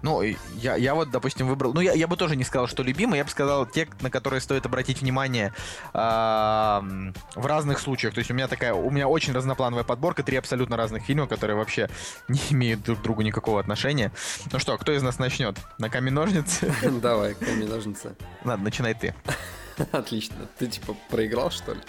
Ну, я, я вот, допустим, выбрал. Ну, я, я бы тоже не сказал, что любимый, я бы сказал те, на которые стоит обратить внимание м, в разных случаях. То есть у меня такая, у меня очень разноплановая подборка, три абсолютно разных фильма, которые вообще не имеют друг к другу никакого отношения. Ну что, кто из нас начнет? На камень ножницы? Давай, камень ножницы. Ладно, начинай ты. Отлично. Ты типа проиграл, что ли?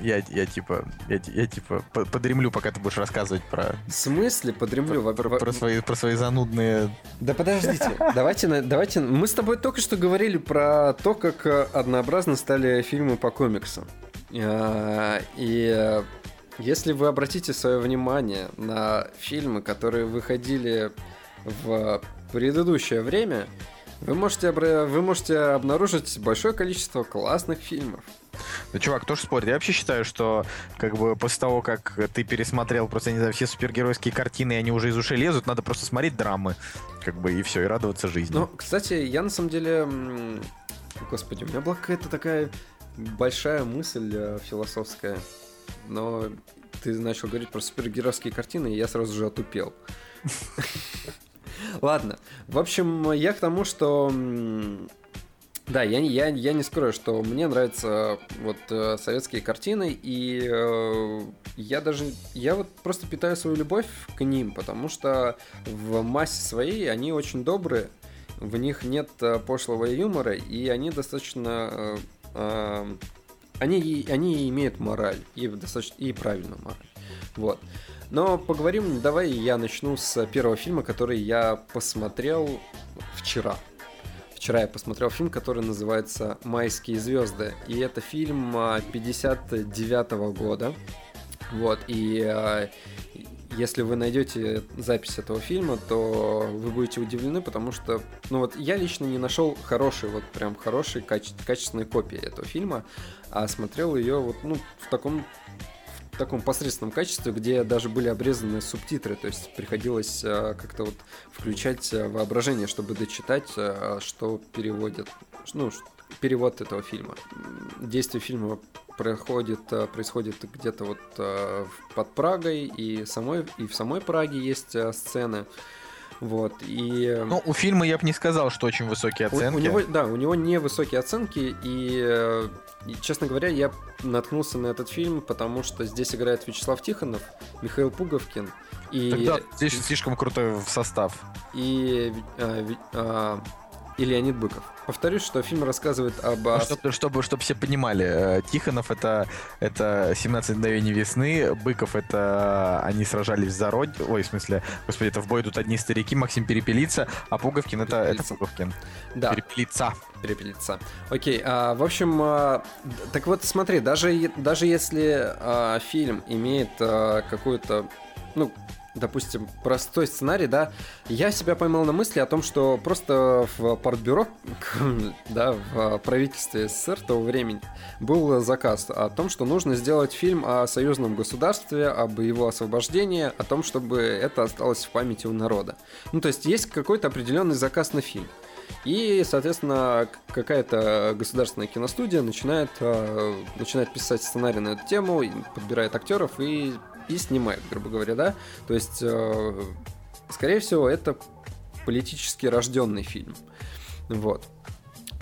Я, я типа, я, я типа по- подремлю, пока ты будешь рассказывать про, В смысле подремлю? Про, во- про свои, про свои занудные Да подождите, давайте, давайте. Мы с тобой только что говорили про то, как э, однообразно стали фильмы по комиксам. А, И э, если вы обратите свое внимание на фильмы, которые выходили в предыдущее время, вы можете, вы можете обнаружить большое количество классных фильмов. Да, чувак, тоже спорит. Я вообще считаю, что как бы после того, как ты пересмотрел просто, не знаю, все супергеройские картины, и они уже из ушей лезут, надо просто смотреть драмы. Как бы и все, и радоваться жизни. Ну, кстати, я на самом деле... Господи, у меня была какая-то такая большая мысль э, философская, но ты начал говорить про супергеройские картины, и я сразу же отупел. Ладно. В общем, я к тому, что... Да, я, я, я не скрою, что мне нравятся вот э, советские картины, и э, я даже... Я вот просто питаю свою любовь к ним, потому что в массе своей они очень добрые, в них нет э, пошлого юмора, и они достаточно... э, э, они, они имеют мораль, и достаточно и правильную мораль. Вот. Но поговорим, давай я начну с первого фильма, который я посмотрел вчера. Вчера я посмотрел фильм, который называется «Майские звезды». И это фильм 59 года. Вот, и э, если вы найдете запись этого фильма, то вы будете удивлены, потому что, ну вот, я лично не нашел хорошей, вот прям хорошей, каче- качественной копии этого фильма, а смотрел ее вот, ну, в таком таком посредственном качестве, где даже были обрезаны субтитры, то есть приходилось э, как-то вот включать э, воображение, чтобы дочитать, э, что переводят, ну, перевод этого фильма. Действие фильма проходит, происходит где-то вот под Прагой, и, самой, и в самой Праге есть сцены. Вот, и... э, Ну, у фильма я бы не сказал, что очень высокие у- оценки. У, него, да, у него невысокие оценки, и, э, и, честно говоря, я наткнулся на этот фильм, потому что здесь играет Вячеслав Тихонов, Михаил Пуговкин и, Тогда здесь слишком крутой состав. и, а, Ви- а, и Леонид Быков. Повторюсь, что фильм рассказывает об... Ну, Чтобы, чтобы, чтобы все понимали, э, Тихонов это, это 17 мгновений весны, Быков это они сражались за род... Ой, в смысле, господи, это в бой идут одни старики, Максим Перепелица, а Пуговкин это, это Перепелица. Пуговкин. Да, Перепелица. перепелиться. Окей, а, в общем, а, так вот смотри, даже, даже если а, фильм имеет а, какую-то, ну, допустим, простой сценарий, да, я себя поймал на мысли о том, что просто в партбюро, да, в правительстве СССР того времени был заказ о том, что нужно сделать фильм о союзном государстве, об его освобождении, о том, чтобы это осталось в памяти у народа. Ну, то есть есть какой-то определенный заказ на фильм. И, соответственно, какая-то государственная киностудия начинает, э, начинает писать сценарий на эту тему, подбирает актеров и и снимает, грубо говоря, да. То есть, э, скорее всего, это политически рожденный фильм. Вот.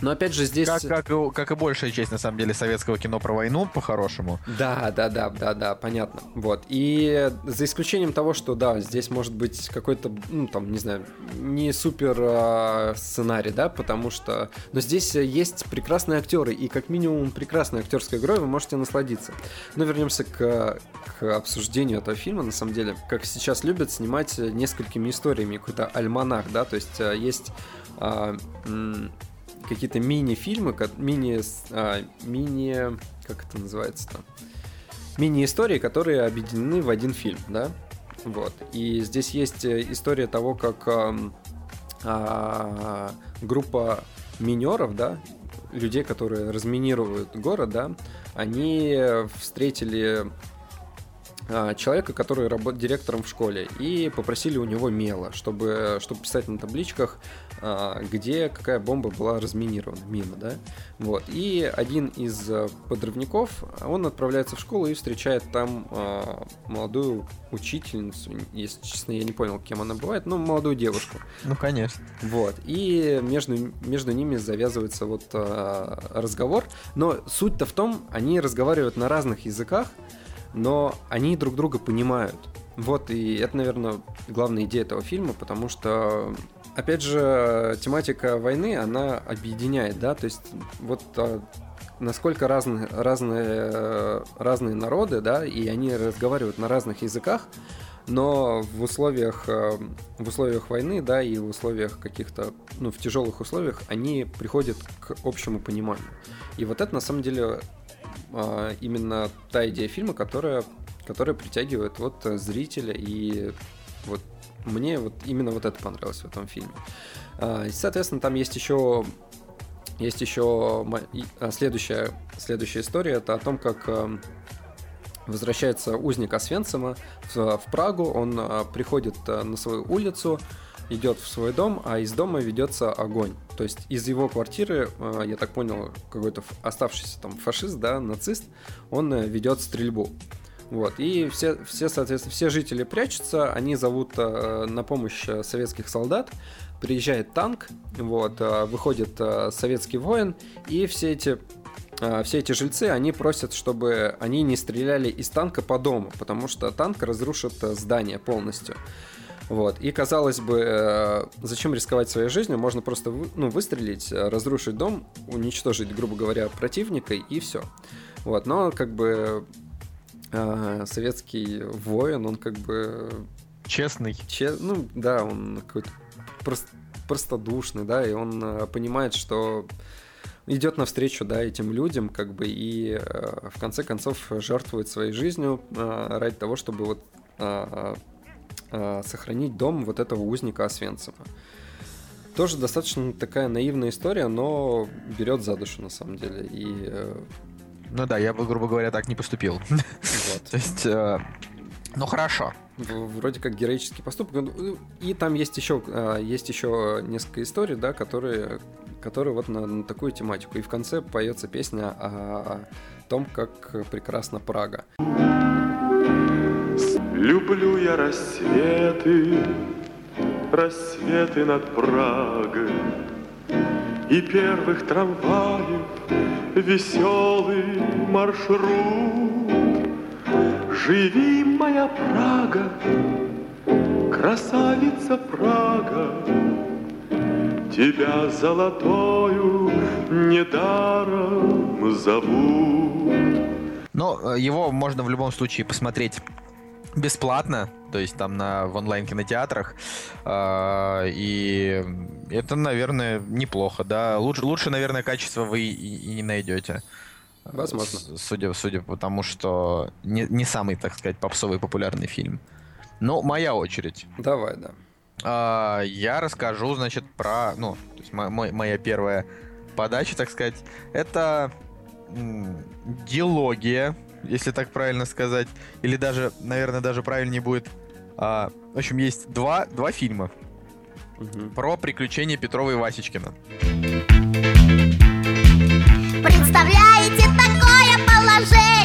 Но опять же здесь... Как, как, и, как и большая часть, на самом деле, советского кино про войну, по-хорошему. Да, да, да, да, да, понятно. Вот. И за исключением того, что, да, здесь может быть какой-то, ну, там, не знаю, не супер э, сценарий, да, потому что... Но здесь есть прекрасные актеры, и как минимум прекрасной актерской игрой вы можете насладиться. Но вернемся к, к обсуждению этого фильма, на самом деле. Как сейчас любят снимать несколькими историями, какой-то альманах, да, то есть э, есть... Какие-то мини-фильмы, мини, а, мини, как это называется там, мини-истории, которые объединены в один фильм, да, вот. И здесь есть э, история того, как а, а, группа минеров, да, людей, которые разминируют город, да, они встретили человека, который работает директором в школе, и попросили у него мела, чтобы, чтобы писать на табличках, а, где какая бомба была разминирована, мина, да, вот. И один из а, подрывников, он отправляется в школу и встречает там молодую учительницу, если честно, я не понял, кем она бывает, но молодую девушку. Ну, конечно. Вот. И между, между ними завязывается вот разговор, но суть-то в том, они разговаривают на разных языках, но они друг друга понимают. Вот, и это, наверное, главная идея этого фильма, потому что, опять же, тематика войны, она объединяет, да, то есть вот а, насколько разные, разные, разные народы, да, и они разговаривают на разных языках, но в условиях, а, в условиях войны, да, и в условиях каких-то, ну, в тяжелых условиях, они приходят к общему пониманию. И вот это, на самом деле, именно та идея фильма, которая, которая притягивает вот зрителя и вот мне вот именно вот это понравилось в этом фильме. А, соответственно, там есть еще есть еще а, следующая, следующая история, это о том, как возвращается узник Освенцима в Прагу, он приходит на свою улицу, идет в свой дом, а из дома ведется огонь. То есть из его квартиры, э, я так понял, какой-то оставшийся там фашист, да, нацист, он э, ведет стрельбу. Вот, и все, все, соответственно, все жители прячутся, они зовут э, на помощь советских солдат, приезжает танк, вот, выходит советский воин, и все эти все эти жильцы, они просят, чтобы они не стреляли из танка по дому, потому что танк разрушит здание полностью. Вот. И казалось бы, э, зачем рисковать своей жизнью? Можно просто ну, выстрелить, э, разрушить дом, уничтожить, грубо говоря, противника и все. Вот. Но как бы э, советский воин, он как бы... Честный. Че... Ну да, он какой-то прост... простодушный, да, и он понимает, что идет навстречу, да, этим людям, как бы, и в конце концов жертвует своей жизнью ради того, чтобы вот э, сохранить дом вот этого узника Освенцима. Тоже достаточно такая наивная история, но берет за душу на самом деле. И, э... Ну да, я бы, грубо говоря, так не поступил. Вот. То есть, э, ну хорошо. Вроде как героический поступок. Ну, и там есть еще, э, есть еще несколько историй, да, которые, которые вот на, на такую тематику. И в конце поется песня о том, как прекрасна Прага. Люблю я рассветы, рассветы над Прагой И первых трамваев веселый маршрут. Живи, моя Прага, красавица Прага, Тебя золотою недаром зовут. Но э, его можно в любом случае посмотреть бесплатно, то есть там на, в онлайн-кинотеатрах. Э, и это, наверное, неплохо, да. Лучше, лучше наверное, качество вы и, и не найдете. Возможно. Судя, судя по тому, что не, не самый, так сказать, попсовый популярный фильм. Ну, моя очередь. Давай, да. А, я расскажу, значит, про, ну, то есть мо- мой- моя первая подача, так сказать, это дилогия, если так правильно сказать, или даже, наверное, даже правильнее будет. А, в общем, есть два, два фильма Мгм. про приключения Петрова и Васечкина. Представляете такое положение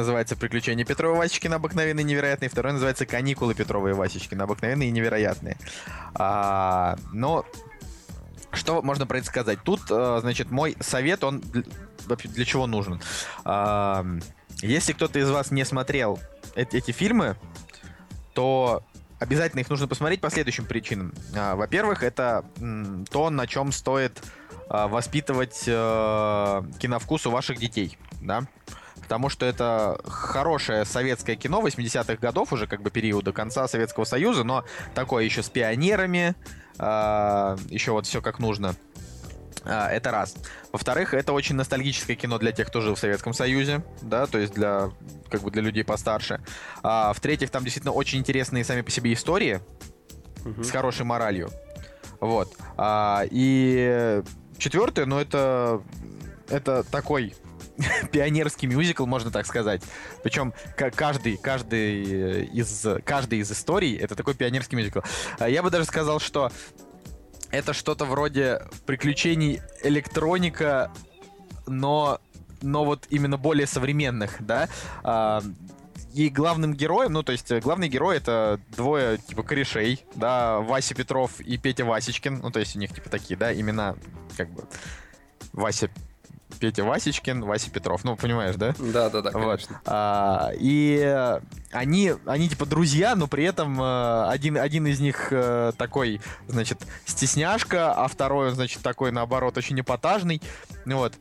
называется «Приключения Петрова и Васечкина. Обыкновенные и невероятные». Второй называется «Каникулы Петрова и Васечкина. Обыкновенные и невероятные». А, но что можно про это сказать? Тут, э, значит, мой совет, он для, чего нужен? А, если кто-то из вас не смотрел эти, эти фильмы, то обязательно их нужно посмотреть по следующим причинам. А, Во-первых, это то, на чем стоит а, воспитывать э, киновкус у ваших детей, да? Потому что это хорошее советское кино 80-х годов, уже как бы периода конца Советского Союза, но такое еще с пионерами, а, еще вот все как нужно. А, Это раз. Во-вторых, это очень ностальгическое кино для тех, кто жил в Советском Союзе, да, то есть для как бы для людей постарше. А, в-третьих, там действительно очень интересные сами по себе истории Мгм. с хорошей моралью. Вот. А, и четвертое, ну это это такой пионерский мюзикл, можно так сказать. Причем ка- каждый, каждый э, из каждый из историй это такой пионерский мюзикл. А Я бы даже сказал, что это что-то вроде приключений электроника, но но вот именно более современных, да. А, и главным героем, ну, то есть главный герой это двое, типа, корешей, да, Вася Петров и Петя Васечкин, ну, то есть у них, типа, такие, да, имена, как бы, Вася Петя Васечкин, Вася Петров, ну, понимаешь, да? Да, да, да, Вот. конечно. А, и они, они типа друзья, но при этом э, один, один из них э, такой, значит, стесняшка, а второй, он, значит, такой, наоборот, очень эпатажный. Ну Вот.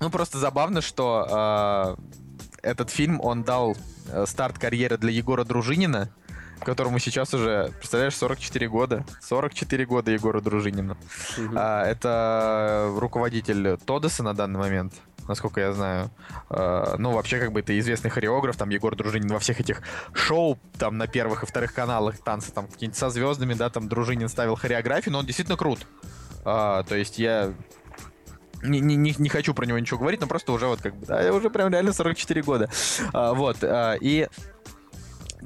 Ну, просто забавно, что э, этот фильм, он дал э, старт карьеры для Егора Дружинина, которому сейчас уже, представляешь, 44 года. 44 года Егору Дружинину. А, это руководитель Тодеса на данный момент, насколько я знаю. А, ну, вообще, как бы это известный хореограф, там Егор Дружинин во всех этих шоу, там на первых и вторых каналах танцы, там какие-нибудь со звездами, да, там Дружинин ставил хореографию, но он действительно крут. А, то есть я не, не, не, не хочу про него ничего говорить, но просто уже вот как бы, да, уже прям реально 44 года. А, вот, а, и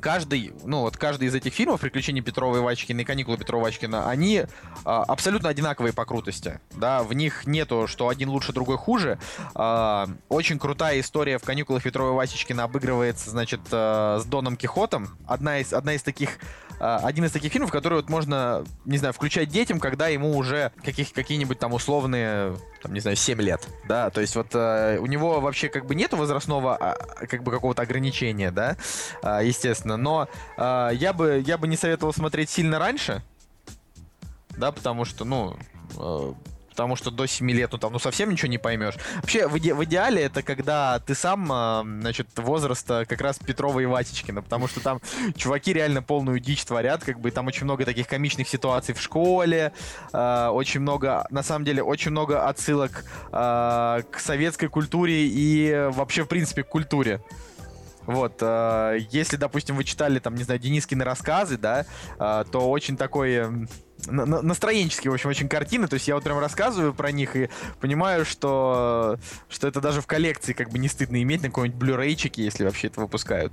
каждый, ну вот каждый из этих фильмов «Приключения Петрова и Вачкина» и «Каникулы Петрова и Вачкина», они а, абсолютно одинаковые по крутости, да, в них нету, что один лучше, другой хуже. А, очень крутая история в «Каникулах Петрова и Васечкина» обыгрывается, значит, а, с Доном Кихотом. Одна из, одна из таких один из таких фильмов, который вот можно, не знаю, включать детям, когда ему уже каких, какие-нибудь там условные, там, не знаю, 7 лет, да, то есть вот э, у него вообще как бы нету возрастного а, как бы какого-то ограничения, да, а, естественно, но а, я бы, я бы не советовал смотреть сильно раньше, да, потому что, ну, э, потому что до 7 лет, ну там, ну совсем ничего не поймешь. Вообще, в, иде- в идеале это когда ты сам, э, значит, возраста как раз Петрова и Васечкина, потому что там чуваки реально полную дичь творят, как бы там очень много таких комичных ситуаций в школе, э, очень много, на самом деле, очень много отсылок э, к советской культуре и вообще, в принципе, к культуре. Вот, э, если, допустим, вы читали, там, не знаю, Денискины рассказы, да, э, то очень такой на- на- настроенческий, в общем, очень картины. То есть я вот прям рассказываю про них и понимаю, что, что это даже в коллекции как бы не стыдно иметь на какой-нибудь блюрейчике, если вообще это выпускают.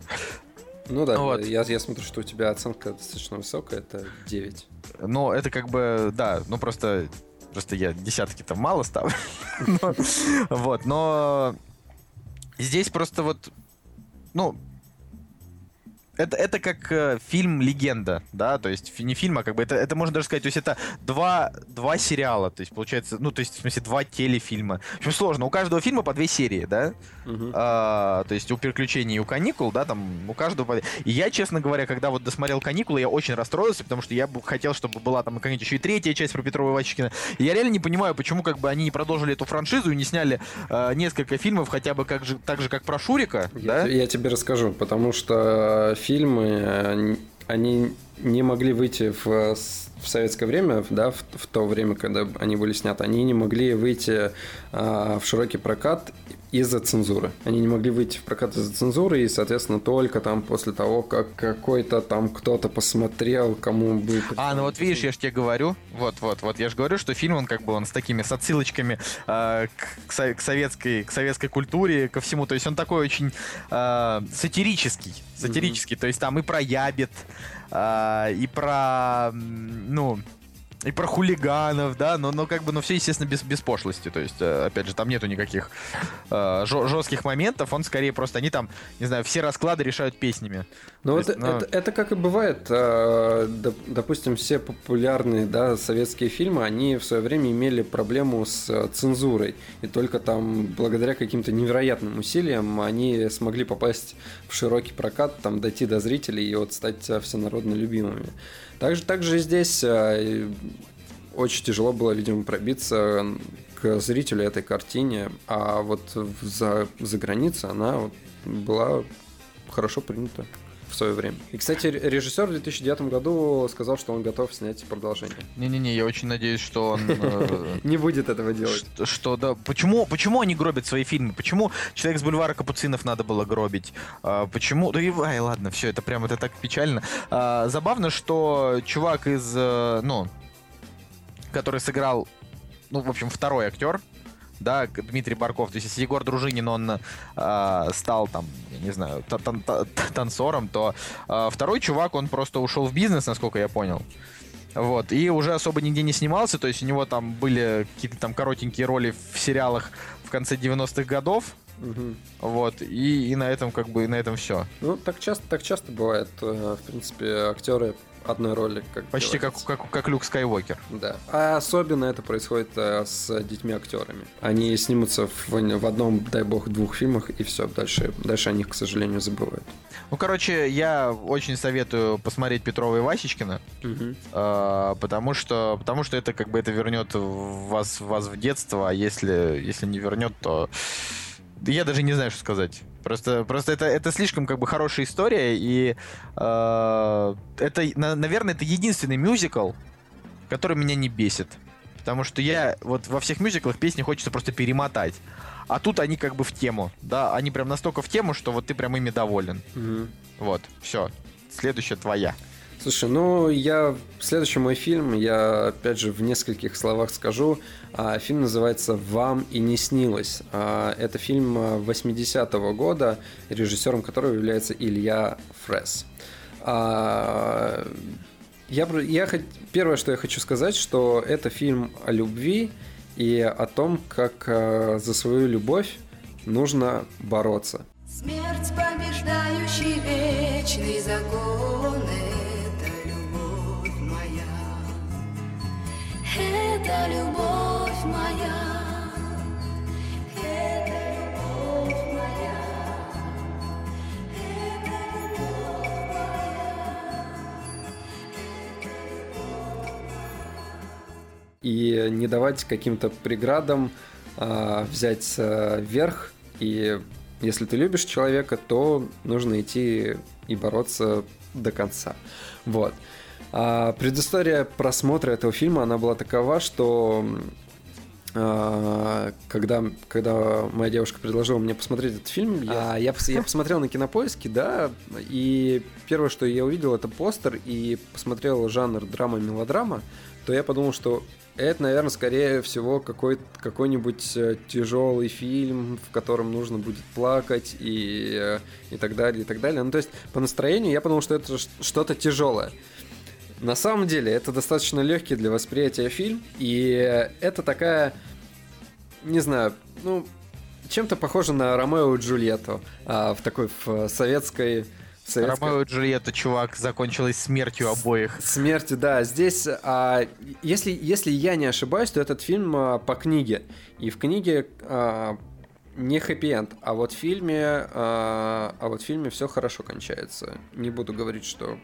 Ну да, Вот. я, я смотрю, что у тебя оценка достаточно высокая, это 9. Но это как бы, да, ну просто, просто я десятки там мало ставлю. Вот, но здесь просто вот, ну, это, это как э, фильм «Легенда», да, то есть не фильм, а как бы это, это можно даже сказать, то есть это два, два сериала, то есть получается, ну, то есть в смысле два телефильма. В общем, сложно, у каждого фильма по две серии, да, Мгм. А, то есть у «Приключений» и у «Каникул», да, там у каждого... по- И я, честно говоря, когда вот досмотрел «Каникулы», я очень расстроился, потому что я бы хотел, чтобы была там какая-нибудь еще и третья часть про Петрова и Васечкина. И я реально не понимаю, почему как бы они не продолжили эту франшизу и не сняли а, несколько фильмов хотя бы как же, так же, как про Шурика, да? Я, я тебе расскажу, потому что фильмы, они, они не могли выйти в, в советское время, да, в, в то время, когда они были сняты, они не могли выйти а, в широкий прокат из-за цензуры. Они не могли выйти в прокат из-за цензуры, и, соответственно, только там после того, как какой-то там кто-то посмотрел, кому бы... А, ну вот видишь, я же тебе говорю, вот, вот, вот, я же говорю, что фильм, он как бы, он с такими, с отсылочками э, к, к со- к советской, к советской культуре, ко всему, то есть он такой очень э, сатирический, сатирический, то есть там и про ябед, э, и про, ну, и про хулиганов, да, но, но как бы, ну, все, естественно, без, без пошлости, то есть, э, опять же, там нету никаких э, жестких моментов, он скорее просто, они там, не знаю, все расклады решают песнями. Ну вот есть, ну- это, это как и бывает. э, доп- Допустим, все популярные да, советские фильмы, они в свое время имели проблему с э, цензурой. И только там, благодаря каким-то невероятным усилиям, они смогли попасть в широкий прокат, там, дойти до зрителей и вот стать всенародно любимыми. Также, также здесь э, очень тяжело было, видимо, пробиться к зрителю этой картине, а вот за, за границей она вот была хорошо принята в свое время. И, кстати, ре- режиссер в 2009 году сказал, что он готов снять продолжение. Не-не-не, я очень надеюсь, что он... э, Не будет этого делать. Что, да, почему, почему они гробят свои фильмы? Почему человек с бульвара Капуцинов надо было гробить? А, почему? Да и ай, ладно, все, это прям это так печально. А, забавно, что чувак из, э, ну, который сыграл, ну, в общем, второй актер, да, Дмитрий Барков. То есть, если Егор Дружинин, он а, стал там, я не знаю, та- тан- та- танцором, то а, второй чувак, он просто ушел в бизнес, насколько я понял. Вот, и уже особо нигде не снимался, то есть у него там были какие-то там коротенькие роли в сериалах в конце 90-х годов, Мгм. вот, и, и на этом как бы, и на этом все. Ну, так часто, так часто бывает. э, В принципе, актеры одной роли. Как Почти как, как, как Люк Скайуокер. Да. А особенно это происходит э, с детьми-актерами. Они снимутся в, в одном, дай бог, двух фильмах, и все. Дальше, дальше о них, к сожалению, забывают. Ну, короче, я очень советую посмотреть Петрова и Васечкина, э, потому что, потому что это как бы это вернет вас, вас в детство, а если, если не вернет, то я даже не знаю, что сказать. Просто, просто это, это слишком как бы хорошая история, и э, это, на- наверное, это единственный мюзикл, который меня не бесит. Потому что я вот во всех мюзиклах песни хочется просто перемотать. А тут они как бы в тему, да, они прям настолько в тему, что вот ты прям ими доволен. Мгм. Вот, все. Следующая твоя. Слушай, ну я следующий мой фильм, я опять же в нескольких словах скажу. А, фильм называется «Вам и не снилось». А, это фильм а, 80-го года, режиссером которого является Илья Фрес. А, я, я первое, что я хочу сказать, что это фильм о любви и о том, как а, за свою любовь нужно бороться. Смерть побеждающий вечный закон Это любовь моя и не давать каким-то преградам а, взять а, верх. И если ты любишь человека, то нужно идти и бороться до конца. Вот. А предыстория просмотра этого фильма, она была такова, что а, когда, когда моя девушка предложила мне посмотреть этот фильм, я, я, пос- я посмотрел на кинопоиске, да, и первое, что я увидел, это постер, и посмотрел жанр драма-мелодрама, то я подумал, что это, наверное, скорее всего какой, какой-нибудь э, тяжелый фильм, в котором нужно будет плакать и, э, и так далее, и так далее. Ну, то есть, по настроению я подумал, что это что-то тяжелое. На самом деле, это достаточно легкий для восприятия фильм, и это такая, не знаю, ну, чем-то похоже на Ромео и Джульетту а, в такой в советской, в Советская- Ромео и Джульетта, чувак, закончилась смертью обоих. Смертью, да. Здесь, а, если, если я не ошибаюсь, то этот фильм а, по книге. И в книге а, не хэппи-энд, а вот в фильме, а, а вот в фильме все хорошо кончается. Не буду говорить, что...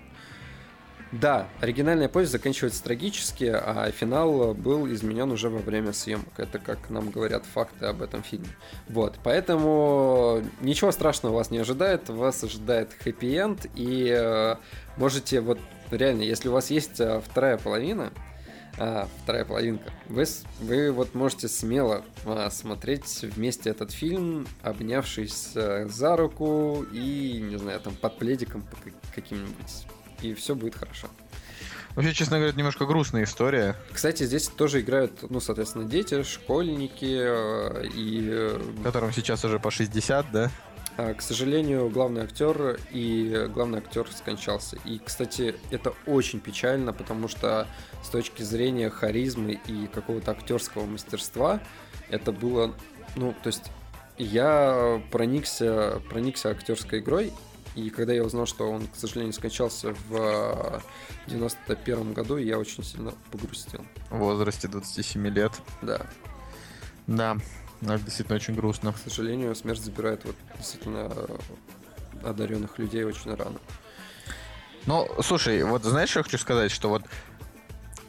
Да, оригинальная повесть заканчивается трагически, а финал был изменен уже во время съемок. Это, как нам говорят факты об этом фильме. Вот, поэтому ничего страшного вас не ожидает. Вас ожидает хэппи-энд, и э, можете вот реально, если у вас есть э, вторая половина, а, вторая половинка, вы, вы вот можете смело а, смотреть вместе этот фильм, обнявшись э, за руку и, не знаю, там под пледиком каким-нибудь. И все будет хорошо. Вообще, честно говоря, это немножко грустная история. Кстати, здесь тоже играют, ну, соответственно, дети, школьники э, и э, Которым сейчас уже по 60, да? А, К сожалению, главный актер и главный актер скончался. И, кстати, это очень печально, потому что с точки зрения харизмы и какого-то актерского мастерства это было, ну, то есть я проникся, проникся актерской игрой, и когда я узнал, что он, к сожалению, скончался в 91 году, я очень сильно погрустил. В возрасте 27 лет. Да, Да, это действительно очень грустно. к сожалению, смерть забирает вот действительно одаренных людей очень рано. Ну, слушай, вот знаешь, что я хочу сказать, что вот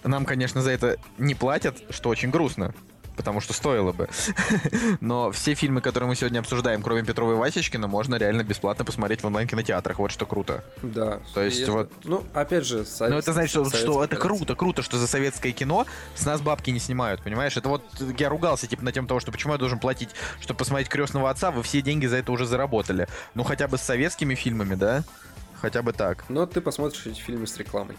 нам, конечно, за это не платят, что очень грустно. Потому что стоило бы. Но все фильмы, которые мы сегодня обсуждаем, кроме Петрова и Васечкина, можно реально бесплатно посмотреть в онлайн-кинотеатрах. Вот что круто. Да. То есть это- вот- Ну, опять же, со- Ну, это значит, что, это круто, круто, что за советское кино с нас бабки не снимают, понимаешь? Это вот я ругался, типа, на тему того, что почему я должен платить, чтобы посмотреть крестного отца, вы все деньги за это уже заработали. Ну, хотя бы с советскими фильмами, да? Хотя бы так. Но ты посмотришь эти фильмы с рекламой.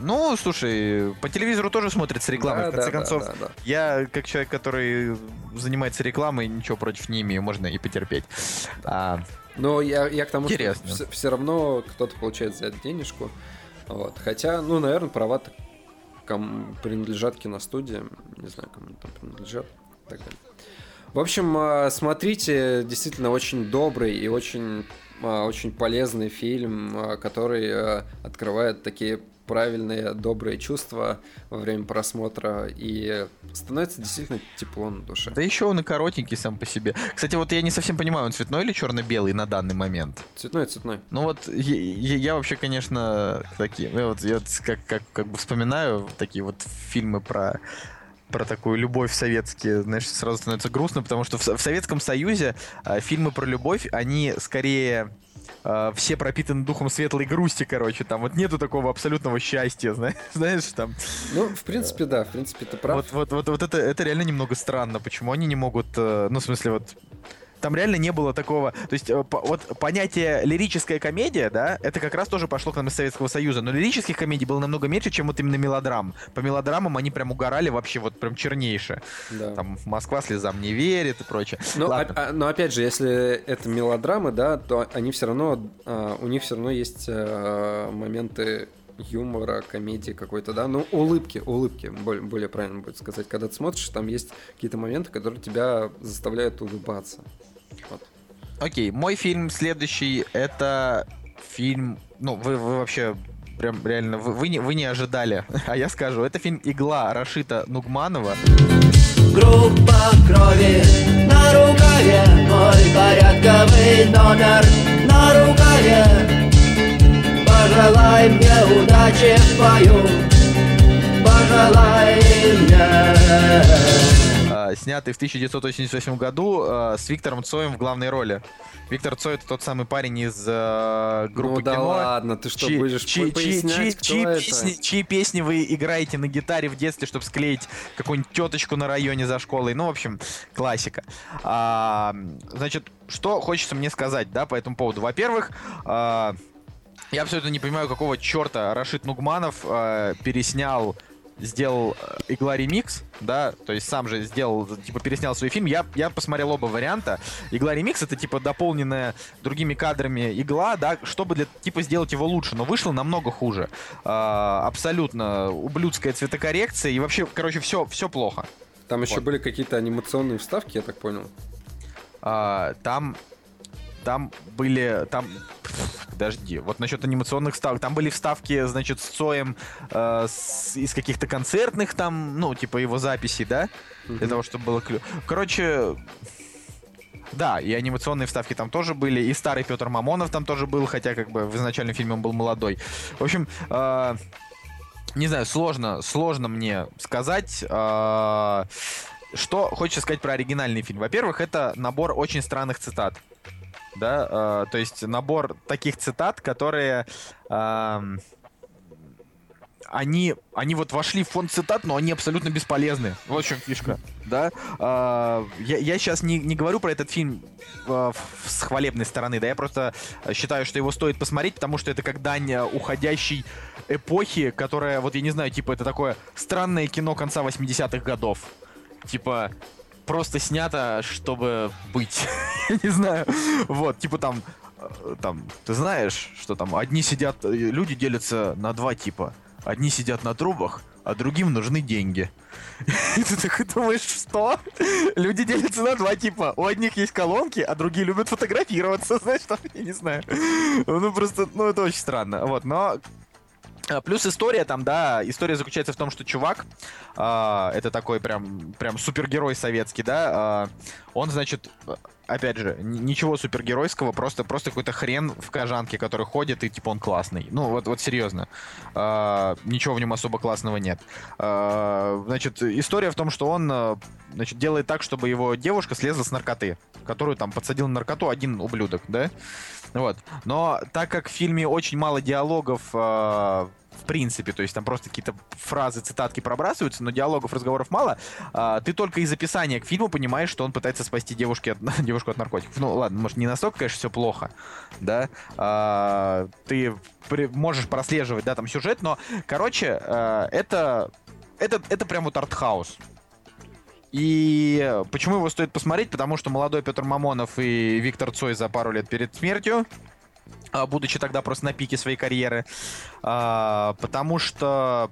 Ну, слушай, по телевизору тоже смотрят с рекламой. Да, в конце да, концов, да, да, да. я, как человек, который занимается рекламой, ничего против не имею, можно и потерпеть. А, Но я, я к тому, Интересно. что все, равно кто-то получает за это денежку. Вот. Хотя, ну, наверное, права-то ком- принадлежат киностудиям. Не знаю, кому там принадлежат. Так далее. В общем, а, смотрите, действительно очень добрый и очень, а, очень полезный фильм, а, который открывает такие правильные, добрые чувства во время просмотра и становится действительно тепло на душе. да еще он и коротенький сам по себе. Кстати, вот я не совсем понимаю, он цветной или черно-белый на данный момент? Цветной, цветной. Ну вот я, я- я вообще, конечно, такие, я вот, я вот как, как, как бы вспоминаю такие вот фильмы про про такую любовь советские, знаешь, сразу становится грустно, потому что в, в Советском Союзе а, фильмы про любовь, они скорее а, все пропитаны духом светлой грусти, короче, там вот нету такого абсолютного счастья, знаешь, знаешь там. Ну, в принципе, да, в принципе, ты прав. Вот, вот, вот, вот это, это реально немного странно, почему они не могут, э, ну, в смысле, вот там реально не было такого. То есть, э, вот понятие лирическая комедия, да, это как раз тоже пошло к нам из Советского Союза. Но лирических комедий было намного меньше, чем вот именно мелодрам. По мелодрамам они прям угорали вообще вот прям чернейше. Да. Там Москва слезам не верит и прочее. Но, Ладно. а- но опять же, если это мелодрамы, да, то они все равно, а, у них все равно есть а, моменты юмора, комедии какой-то, да, ну улыбки, улыбки, более, более правильно будет сказать, когда ты смотришь, там есть какие-то моменты, которые тебя заставляют улыбаться. Вот. Окей, мой фильм следующий это фильм. Ну, вы, вы вообще прям реально вы, вы не, вы не ожидали. А я скажу, это фильм Игла Рашита Нугманова. Группа крови на рукаве Мой порядковый номер на рукаве Пожелай мне удачи в бою Пожелай мне снятый в 1988 году а, с Виктором Цоем в главной роли. Виктор Цой это тот самый парень из а, группы ну да кино. ладно, ты что, чьи- будешь чьи- по- пояснять, чьи- кто чьи это? песни, чьи песни вы играете на гитаре в детстве, чтобы склеить какую-нибудь теточку на районе за школой. Ну, в общем, классика. А, значит, что хочется мне сказать, да, по этому поводу. Во-первых, а, я абсолютно не понимаю, какого черта Рашид Нугманов а, переснял сделал э, Игла ремикс, да, то есть сам же сделал, типа, переснял свой фильм. Я, я посмотрел оба варианта. Игла ремикс это, типа, дополненная другими кадрами игла, да, чтобы для, типа, сделать его лучше, но вышло намного хуже. А, абсолютно ублюдская цветокоррекция и вообще, короче, все, все плохо. Там еще Вот. были какие-то анимационные вставки, я так понял. А, там там были, там, подожди, вот насчет анимационных вставок, там были вставки, значит, с Цоем э, с- из каких-то концертных там, ну, типа его записей, да, для того, чтобы было клю... Короче, да, и анимационные вставки там тоже были, и старый Петр Мамонов там тоже был, хотя как бы в изначальном фильме он был молодой. В общем, э, не знаю, сложно, сложно мне сказать, э, что хочется сказать про оригинальный фильм. Во-первых, это набор очень странных цитат. Да, э, то есть набор таких цитат, которые эм, они, они вот вошли в фонд цитат, но они абсолютно бесполезны. Вот в чем фишка. Да? А, я, я сейчас не, не говорю про этот фильм а, с хвалебной стороны, да, я просто считаю, что его стоит посмотреть, потому что это как дань а, уходящей эпохи, которая, вот я не знаю, типа, это такое странное кино конца 80-х годов. Типа, просто снято, чтобы быть. я не знаю. Вот, типа там, э, там, ты знаешь, что там одни сидят, э, люди делятся на два типа. Одни сидят на трубах, а другим нужны деньги. И ты такой думаешь, что? Люди делятся на два типа. У одних есть колонки, а другие любят фотографироваться, знаешь, там, я не знаю. Ну, просто, ну, это очень странно. Вот, но Плюс история там, да, история заключается в том, что чувак, а, это такой прям, прям супергерой советский, да, а, он, значит, э, опять же, ничего супергеройского, просто, просто какой-то хрен в кожанке, который ходит, и типа он классный. Ну, вот, вот серьезно. А, ничего в нем особо классного нет. А, значит, история в том, что он, э, значит, делает так, чтобы его девушка слезла с наркоты, которую там подсадил на наркоту один ублюдок, да? Вот. Но так как в фильме очень мало диалогов э, в принципе, то есть там просто какие-то фразы, цитатки пробрасываются, но диалогов, разговоров мало, а, ты только из описания к фильму понимаешь, что он пытается спасти девушки от, девушку от наркотиков. Ну ладно, может не настолько, конечно, все плохо, да, А, ты при- можешь прослеживать, да, там сюжет, но, короче, э, это, это, это прям вот артхаус. И почему его стоит посмотреть? Потому что молодой Петр Мамонов и Виктор Цой за пару лет перед смертью, а, будучи тогда просто на пике своей карьеры, а, потому что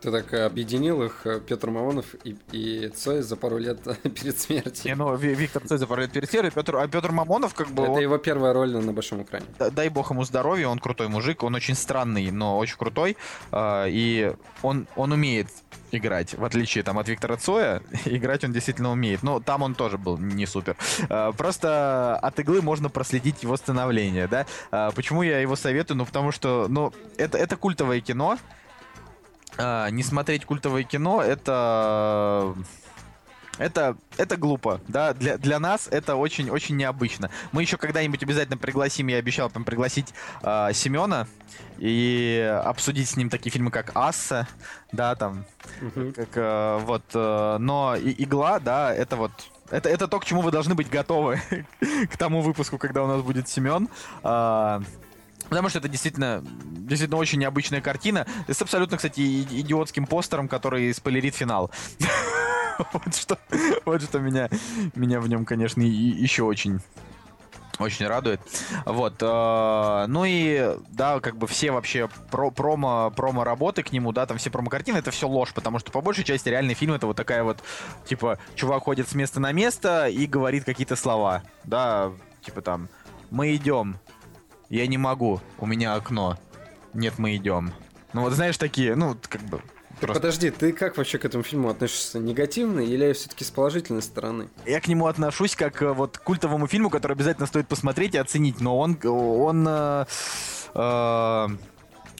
Ты так объединил их, э, Петр Мамонов и, и Цой за пару лет перед не, смертью. ну, Ви- Виктор Цой за пару лет перед смертью, Петр, а Петр Мамонов как бы... Это он- его первая роль на большом экране. Да- дай бог ему здоровья, он крутой мужик, он очень странный, но очень крутой, а, и он, он умеет играть, в отличие там от Виктора Цоя, играть он действительно умеет, но там он тоже был не супер. А, Просто от иглы можно проследить его становление, да. А, Почему я его советую? Ну, потому что, ну, это, это культовое кино, А, не смотреть культовое кино, это... Это, это глупо, да, для, для нас это очень-очень необычно. Мы еще когда-нибудь обязательно пригласим, я обещал там пригласить а, Семена и обсудить с ним такие фильмы, как «Асса», да, там, как, э, вот, э, но и- «Игла», да, это вот, это, это то, к чему вы должны быть готовы к тому выпуску, когда у нас будет Семен. А, Потому что это действительно, действительно очень необычная картина. С абсолютно, кстати, идиотским постером, который спойлерит финал. Вот что, вот что меня, меня в нем, конечно, еще очень очень радует. Вот. э, ну и, да, как бы все вообще про промо, промо-работы к нему, да, там все промо-картины, это все ложь, потому что по большей части реальный фильм это вот такая вот, типа, чувак ходит с места на место и говорит какие-то слова, да, типа там, мы идем, я не могу, у меня окно, нет, мы идем. Ну вот знаешь, такие, ну, как бы, просто подожди, ты как вообще к этому фильму относишься? Негативно или все-таки с положительной стороны? я к нему отношусь как э, вот к культовому фильму, который обязательно стоит посмотреть и оценить, но он, он, э, э,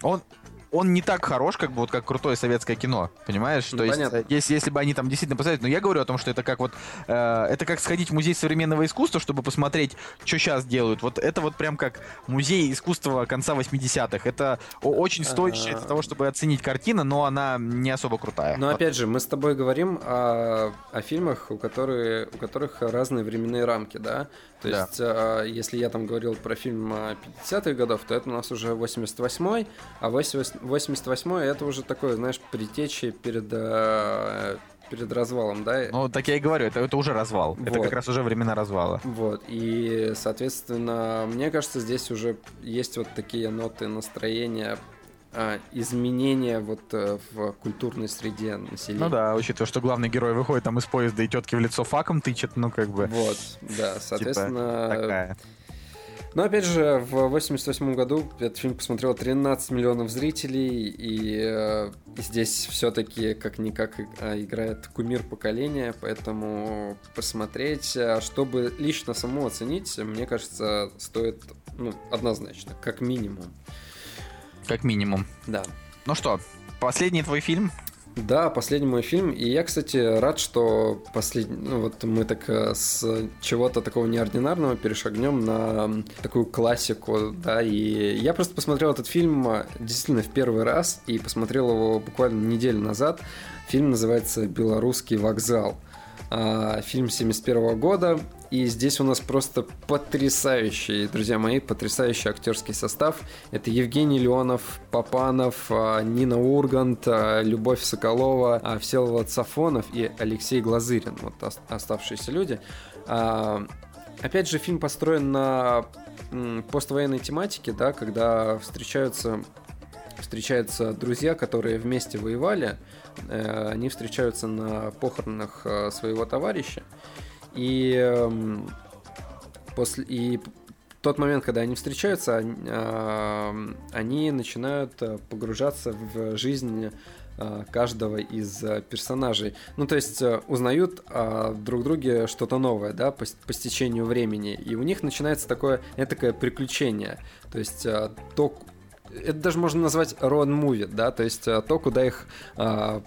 он, он не так хорош, как бы вот как крутое советское кино, понимаешь? Ну, То есть, понятно. э, если, если бы они там действительно посмотрели, но я говорю о том, что это как вот, э, это как сходить в музей современного искусства, чтобы посмотреть, что сейчас делают. Вот это вот прям как музей искусства конца 80-х. Это очень стоящее А. для того, чтобы оценить картина, но она не особо крутая. Но Вот. опять же, мы с тобой говорим о, о фильмах, у, которые, у которых разные временные рамки, да? То Да. есть, а, если я там говорил про фильм а, 50-х годов, то это у нас уже 88-й, а 88-й это уже такое, знаешь, притечи перед, а, перед развалом, да? Ну, так я и говорю, это, это уже развал. Это Вот. как раз уже времена развала. Вот, и, соответственно, мне кажется, здесь уже есть вот такие ноты настроения а, изменения вот э, в культурной среде населения. Ну да, учитывая, что главный герой выходит там из поезда и тетки в лицо факом тычет, ну как бы. Вот, да, типа, соответственно, такая. Но опять же, в 88 году этот фильм посмотрело 13 миллионов зрителей, и э, здесь все-таки как-никак а, играет кумир поколения, поэтому посмотреть, а чтобы лично саму оценить, мне кажется, стоит ну, однозначно, как минимум. Как минимум. Да. Ну что, последний твой фильм? Да, последний мой фильм. И я, кстати, рад, что последний, ну, вот мы так э, с чего-то такого неординарного перешагнем на такую классику, да. И я просто посмотрел этот фильм э, действительно в первый раз и посмотрел его буквально неделю назад. Фильм называется «Белорусский вокзал». А, Фильм 71 года. И здесь у нас просто потрясающий, друзья мои, потрясающий актерский состав. Это Евгений Леонов, Папанов, а, Нина Ургант, а, Любовь Соколова, Всеволод Сафонов и Алексей Глазырин. Вот ос- оставшиеся люди. Опять же, фильм построен на поствоенной тематике, да, когда встречаются встречаются друзья, которые вместе воевали, э, они встречаются на похоронах э, своего товарища, и эм, после и тот момент, когда они встречаются, они, они начинают э, погружаться в жизнь каждого из персонажей. Ну, то есть узнают о друг друге что-то новое, да, по, по стечению времени. И у них начинается такое, этакое приключение. То есть то, это даже можно назвать роад-муви, да, то есть э, то, куда их а,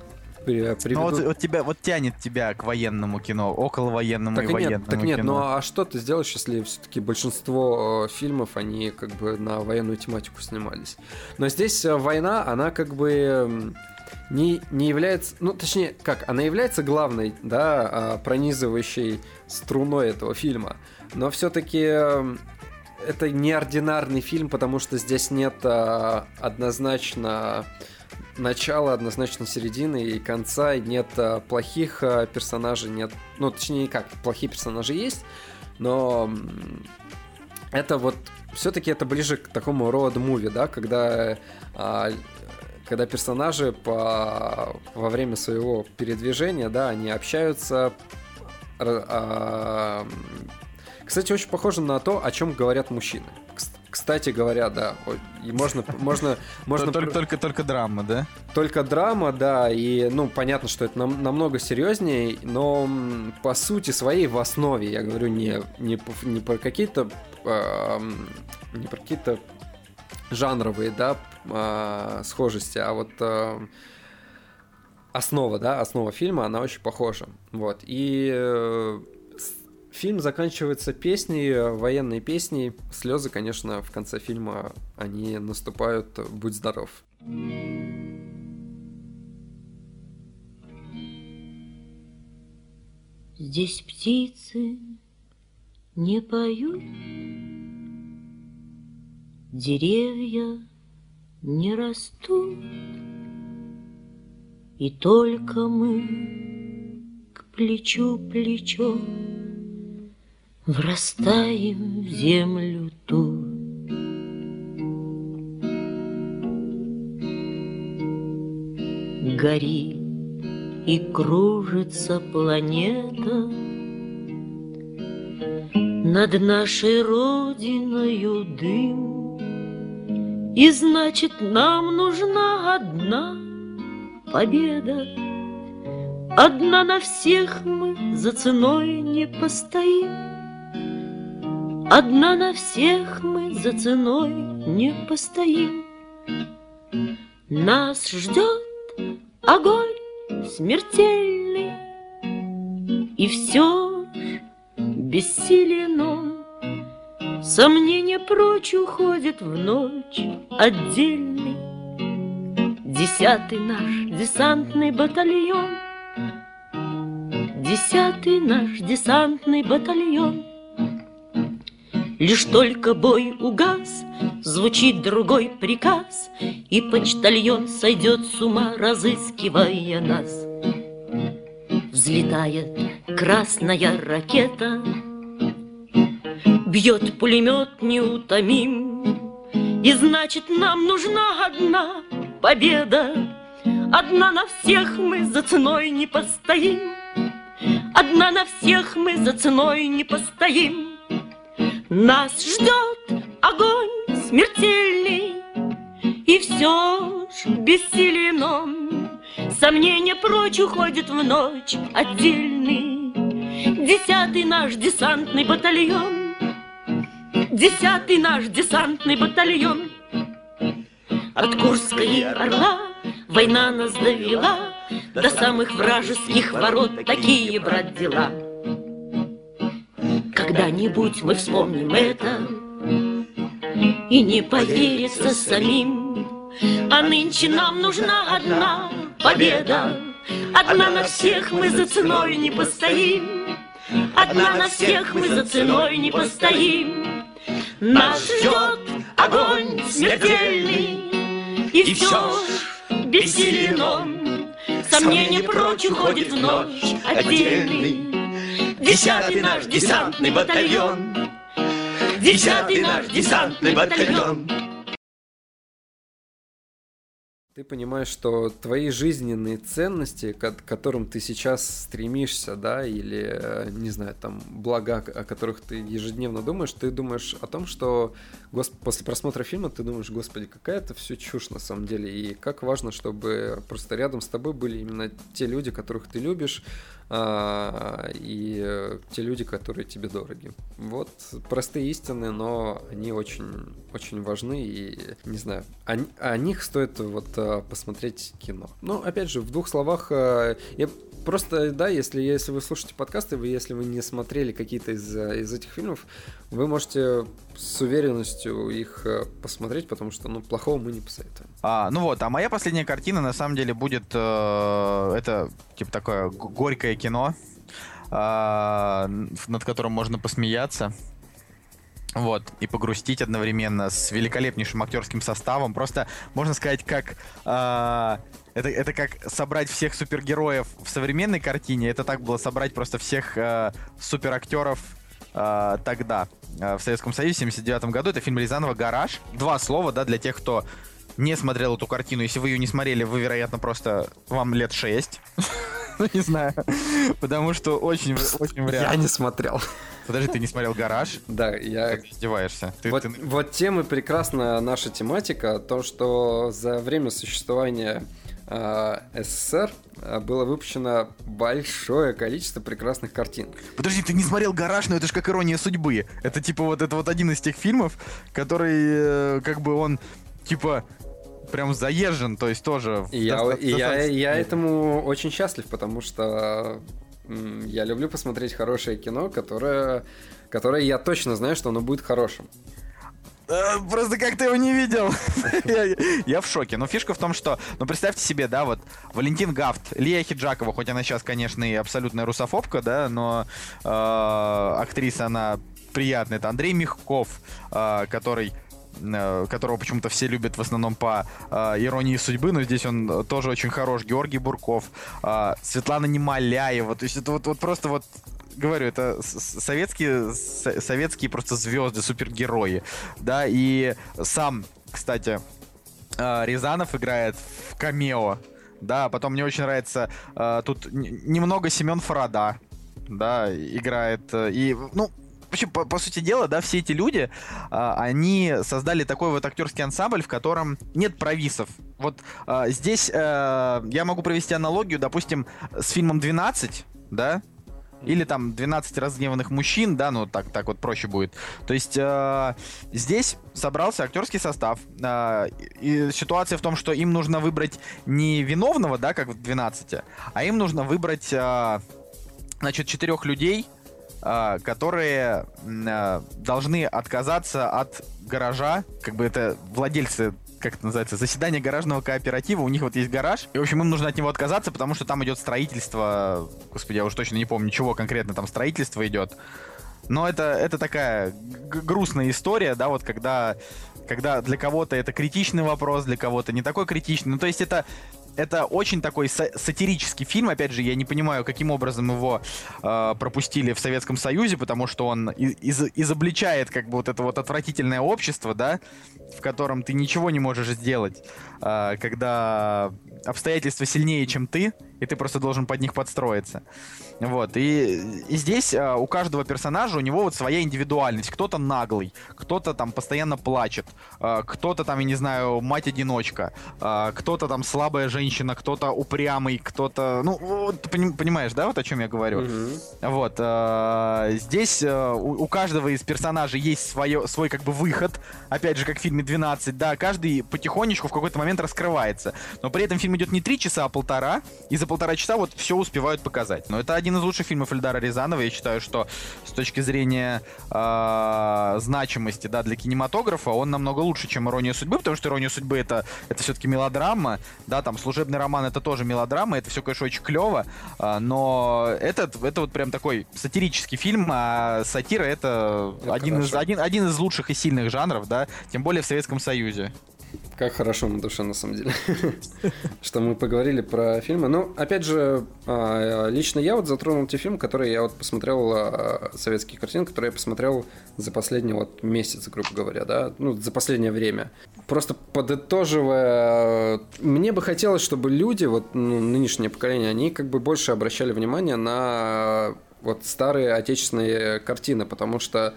при- Ну приведут. вот, вот тебя, вот тянет тебя к военному кино, около военному Так и и военному нет, так нет, кино. ну а что ты сделаешь, если все-таки большинство э, фильмов, они как бы на военную тематику снимались? Но здесь э, война, она как бы не, не является, ну точнее, как, она является главной, да, а, пронизывающей струной этого фильма, но все-таки это неординарный фильм, потому что здесь нет а, однозначно начала, однозначно середины и конца, и нет а, плохих а, персонажей, нет, ну точнее как, плохие персонажи есть, но это вот все-таки это ближе к такому роад-муви, да, когда а, когда персонажи по, во время своего передвижения, да, они общаются. Кстати, очень похоже на то, о чем говорят мужчины. Кс- Кстати говоря, да, и можно, можно, можно только, только, только драма, да? только драма, да, и, ну, понятно, что это нам- намного серьезнее, но по сути своей в основе, я говорю, не, не, не про какие-то эм, не про какие-то жанровые, да, а, схожести, а вот эм, основа, да, основа фильма, она очень похожа, вот, и э, фильм заканчивается песней, военной песней, слезы, конечно, в конце фильма, они наступают, будь здоров. Здесь птицы не поют, деревья не растут, и только мы к плечу плечо врастаем в землю тут. Горит и кружится планета Над нашей родиною дым. И значит нам нужна одна победа. Одна на всех мы за ценой не постоим Одна на всех мы за ценой не постоим Нас ждет огонь смертельный, И все бессилен он. Сомнения прочь уходят в ночь отдельный. Десятый наш десантный батальон, Десятый наш десантный батальон. Лишь только бой угас, звучит другой приказ, И почтальон сойдет с ума, разыскивая нас. Взлетает красная ракета, Бьет пулемет неутомим, И значит, нам нужна одна победа. Одна на всех мы за ценой не постоим. Одна на всех мы за ценой не постоим. Нас ждет огонь смертельный, И все ж бессилен он. Сомнения прочь уходит в ночь отдельный. Десятый наш десантный батальон, Десятый наш десантный батальон. От Курска и Орла война нас довела До самых вражеских ворот такие, брат, дела. Когда-нибудь мы вспомним это И не поверится самим, А нынче нам нужна одна победа. Одна на всех мы за ценой не постоим, Одна на всех мы за ценой не постоим. Нас ждет огонь смертельный, И все ж бессилен он. Сомнение прочь уходит в ночь отдельный. Десятый наш десантный батальон, Десятый наш десантный батальон. Ты понимаешь, что твои жизненные ценности, к которым ты сейчас стремишься, да, или, э, не знаю, там, блага, о которых ты ежедневно думаешь, ты думаешь о том, что гос... после просмотра фильма ты думаешь, господи, какая это все чушь на самом деле, и как важно, чтобы просто рядом с тобой были именно те люди, которых ты любишь, а, и те люди, которые тебе дороги. Вот простые истины, но они очень, очень важны, и, не знаю, о, о них стоит вот э, посмотреть кино. Ну, опять же, в двух словах, э, я просто, да, если, если вы слушаете подкасты, вы, если вы не смотрели какие-то из, из этих фильмов, вы можете с уверенностью их посмотреть, потому что, ну, плохого мы не посоветуем. А, ну вот, а моя последняя картина, на самом деле, будет, э, это, типа, такое горькое кино, э, над которым можно посмеяться. Вот, и погрустить одновременно с великолепнейшим актерским составом. Просто, можно сказать, как... Э, это, это как собрать всех супергероев в современной картине. Это так было собрать просто всех э, суперактеров э, тогда, э, в Советском Союзе, в 79 году. Это фильм Рязанова «Гараж». Два слова, да, для тех, кто не смотрел эту картину. Если вы ее не смотрели, вы, вероятно, просто... Вам лет 6. Ну, не знаю. Потому что очень, очень вряд Я не смотрел. Подожди, ты не смотрел «Гараж»? Да, я... Как издеваешься? Ты, вот, ты... вот тем и прекрасна наша тематика, то, что за время существования СССР было выпущено большое количество прекрасных картин. Подожди, ты не смотрел «Гараж», но это же как «Ирония судьбы». Это типа вот это вот один из тех фильмов, который э, как бы он типа прям заезжен, то есть тоже... И я, и я, я этому очень счастлив, потому что я люблю посмотреть хорошее кино, которое, которое я точно знаю, что оно будет хорошим. Просто как ты его не видел. я, я в шоке. Но фишка в том, что, ну представьте себе, да, вот Валентин Гафт, Лия Хиджакова, хоть она сейчас, конечно, и абсолютная русофобка, да, но э, актриса она приятная. Это Андрей Мягков, э, который которого почему-то все любят в основном по э, иронии судьбы, но здесь он тоже очень хорош. Георгий Бурков, э, Светлана Немоляева. То есть это вот, вот просто вот говорю, это советские, советские просто звезды, супергерои, да, и сам, кстати, Рязанов играет в камео, да, потом мне очень нравится, тут немного Семен Фарада, да, играет, и, ну, вообще, по, по сути дела, да, все эти люди, а, они создали такой вот актерский ансамбль, в котором нет провисов. Вот а, здесь а, я могу провести аналогию, допустим, с фильмом «12», да, или там 12 разгневанных мужчин, да, ну так, так вот проще будет. То есть э, здесь собрался актерский состав. Э, и ситуация в том, что им нужно выбрать не виновного, да, как в 12, а им нужно выбрать, э, значит, четырех людей, а, которые а, должны отказаться от гаража, как бы это владельцы как это называется, заседание гаражного кооператива, у них вот есть гараж, и, в общем, им нужно от него отказаться, потому что там идет строительство, господи, я уже точно не помню, чего конкретно там строительство идет, но это, это такая грустная история, да, вот когда, когда для кого-то это критичный вопрос, для кого-то не такой критичный, ну, то есть это это очень такой са- сатирический фильм. Опять же, я не понимаю, каким образом его э, пропустили в Советском Союзе, потому что он из- изобличает как бы вот это вот отвратительное общество, да, в котором ты ничего не можешь сделать, э, когда обстоятельства сильнее, чем ты, и ты просто должен под них подстроиться. Вот, и, и здесь а, у каждого персонажа у него вот своя индивидуальность. Кто-то наглый, кто-то там постоянно плачет, а, кто-то там, я не знаю, мать-одиночка, а, кто-то там слабая женщина, кто-то упрямый, кто-то... Ну, вот, понимаешь, да, вот о чем я говорю? Вот, а, здесь а, у, у каждого из персонажей есть свое, свой как бы выход, опять же, как в фильме «12», да, каждый потихонечку в какой-то момент раскрывается. Но при этом фильм идет не три часа, а полтора, и за полтора часа вот все успевают показать. Но это один из лучших фильмов Эльдара Рязанова. Я считаю, что с точки зрения э, значимости, да, для кинематографа, он намного лучше, чем «Ирония судьбы», потому что «Ирония судьбы» это, это все-таки мелодрама, да, там «Служебный роман» это тоже мелодрама, это все, конечно, очень клево, а, но этот, это вот прям такой сатирический фильм, а сатира это, Это один, из, один, один из лучших и сильных жанров, да, тем более в Советском Союзе. Как хорошо на душе, на самом деле, что мы поговорили про фильмы. Ну, опять же, а, лично я вот затронул те фильмы, которые я вот посмотрел, а, советские картины, которые я посмотрел за последний вот месяц, грубо говоря, да, ну, за последнее время. Просто подытоживая, мне бы хотелось, чтобы люди, вот ну, нынешнее поколение, они как бы больше обращали внимание на вот старые отечественные картины, потому что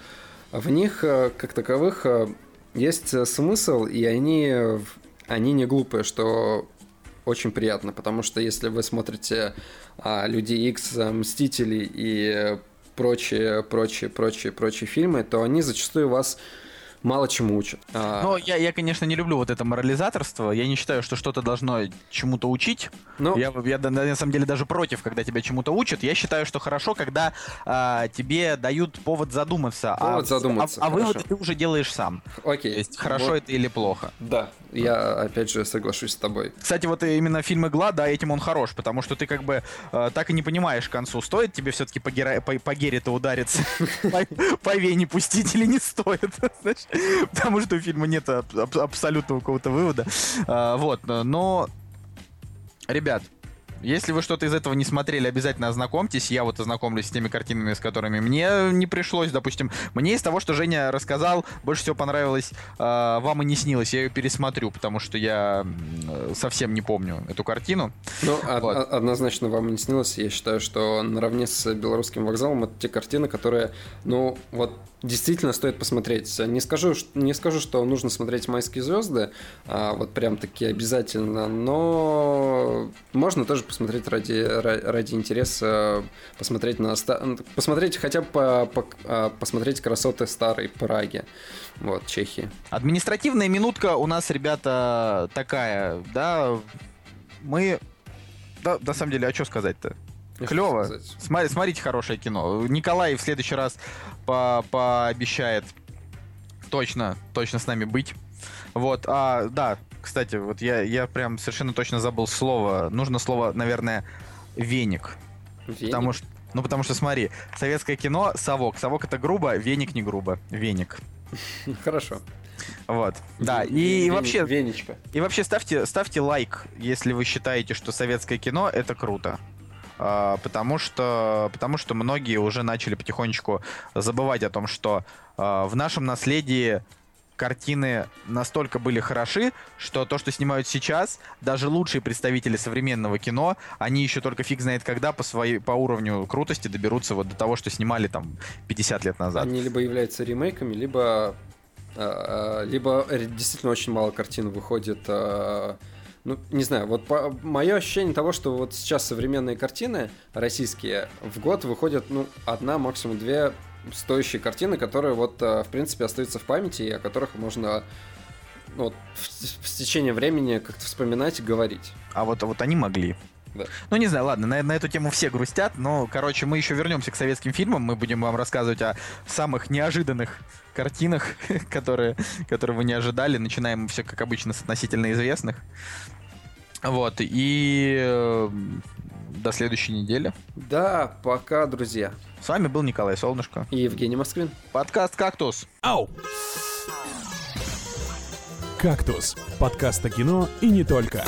в них, э, как таковых, э, есть э, смысл, и они, э, они не глупые, что очень приятно, потому что если вы смотрите а, Люди Икс, а, Мстители и э, прочие, прочие, прочие, прочие фильмы, то они зачастую вас мало чему учат. А, Но я, я, конечно, не люблю вот это морализаторство. Я не считаю, что что-то должно чему-то учить. ну, Я, я на самом деле даже против, когда тебя чему-то учат. Я считаю, что хорошо, когда а, тебе дают повод задуматься. Повод а, задуматься, А, а выводы ты уже делаешь сам. окей. То есть хорошо Вот, это или плохо. Да, я опять же соглашусь с тобой. Кстати, вот именно фильм «Игла», да, этим он хорош, потому что ты как бы э, так и не понимаешь к концу, стоит тебе все-таки по, гера- по, по Гере-то удариться, по, вене пустить или не стоит? потому что у фильма нет аб- аб- абсолютного какого-то вывода. А, Вот, но, ребят, если вы что-то из этого не смотрели, обязательно ознакомьтесь. Я вот ознакомлюсь с теми картинами, с которыми мне не пришлось. Допустим, мне из того, что Женя рассказал, больше всего понравилось э, «Вам и не снилось». Я ее пересмотрю, потому что я совсем не помню эту картину. Ну, Вот. однозначно вам не снилось. Я считаю, что наравне с белорусским вокзалом это те картины, которые, ну, вот действительно стоит посмотреть. Не скажу, не скажу, что нужно смотреть «Майские звезды», а, вот прям таки обязательно, но можно тоже посмотреть ради, ра- ради интереса, посмотреть на ста- посмотреть хотя бы по- по- а, посмотреть красоты старой Праги, вот, Чехии. Административная минутка у нас, ребята, такая, да, мы... Да, на самом деле, а что сказать-то? Клево. Смотри- смотрите хорошее кино. Николай в следующий раз по- пообещает точно, точно с нами быть. Вот, а, да, кстати, вот я, я прям совершенно точно забыл слово. Нужно слово, наверное, веник. Потому что, ну, потому что, смотри, советское кино — совок. Совок — это грубо, веник не грубо. Веник. Хорошо. Вот. Да, и, вообще, Венечка. и вообще ставьте, ставьте лайк, если вы считаете, что советское кино это круто. А, потому что, потому что многие уже начали потихонечку забывать о том, что а, в нашем наследии картины настолько были хороши, что то, что снимают сейчас, даже лучшие представители современного кино, они еще только фиг знает когда по своей по уровню крутости доберутся вот до того, что снимали там 50 лет назад. Они либо являются ремейками, либо а, либо действительно очень мало картин выходит. а, ну, не знаю, вот мое ощущение того, что вот сейчас современные картины российские в год выходят, ну, одна, максимум две стоящие картины, которые вот, а, в принципе, остаются в памяти, и о которых можно ну, вот, в, в течение времени как-то вспоминать и говорить. А вот, вот они могли. Да. Ну, не знаю, ладно, на, на эту тему все грустят, но, короче, мы еще вернемся к советским фильмам, мы будем вам рассказывать о самых неожиданных картинах, которые, которые вы не ожидали. Начинаем все, как обычно, с относительно известных. Вот, и э, до следующей недели. Да, пока, друзья. С вами был Николай Солнышко. И Евгений Москвин. Подкаст «Кактус». Ау! «Кактус» — подкаст о кино и не только.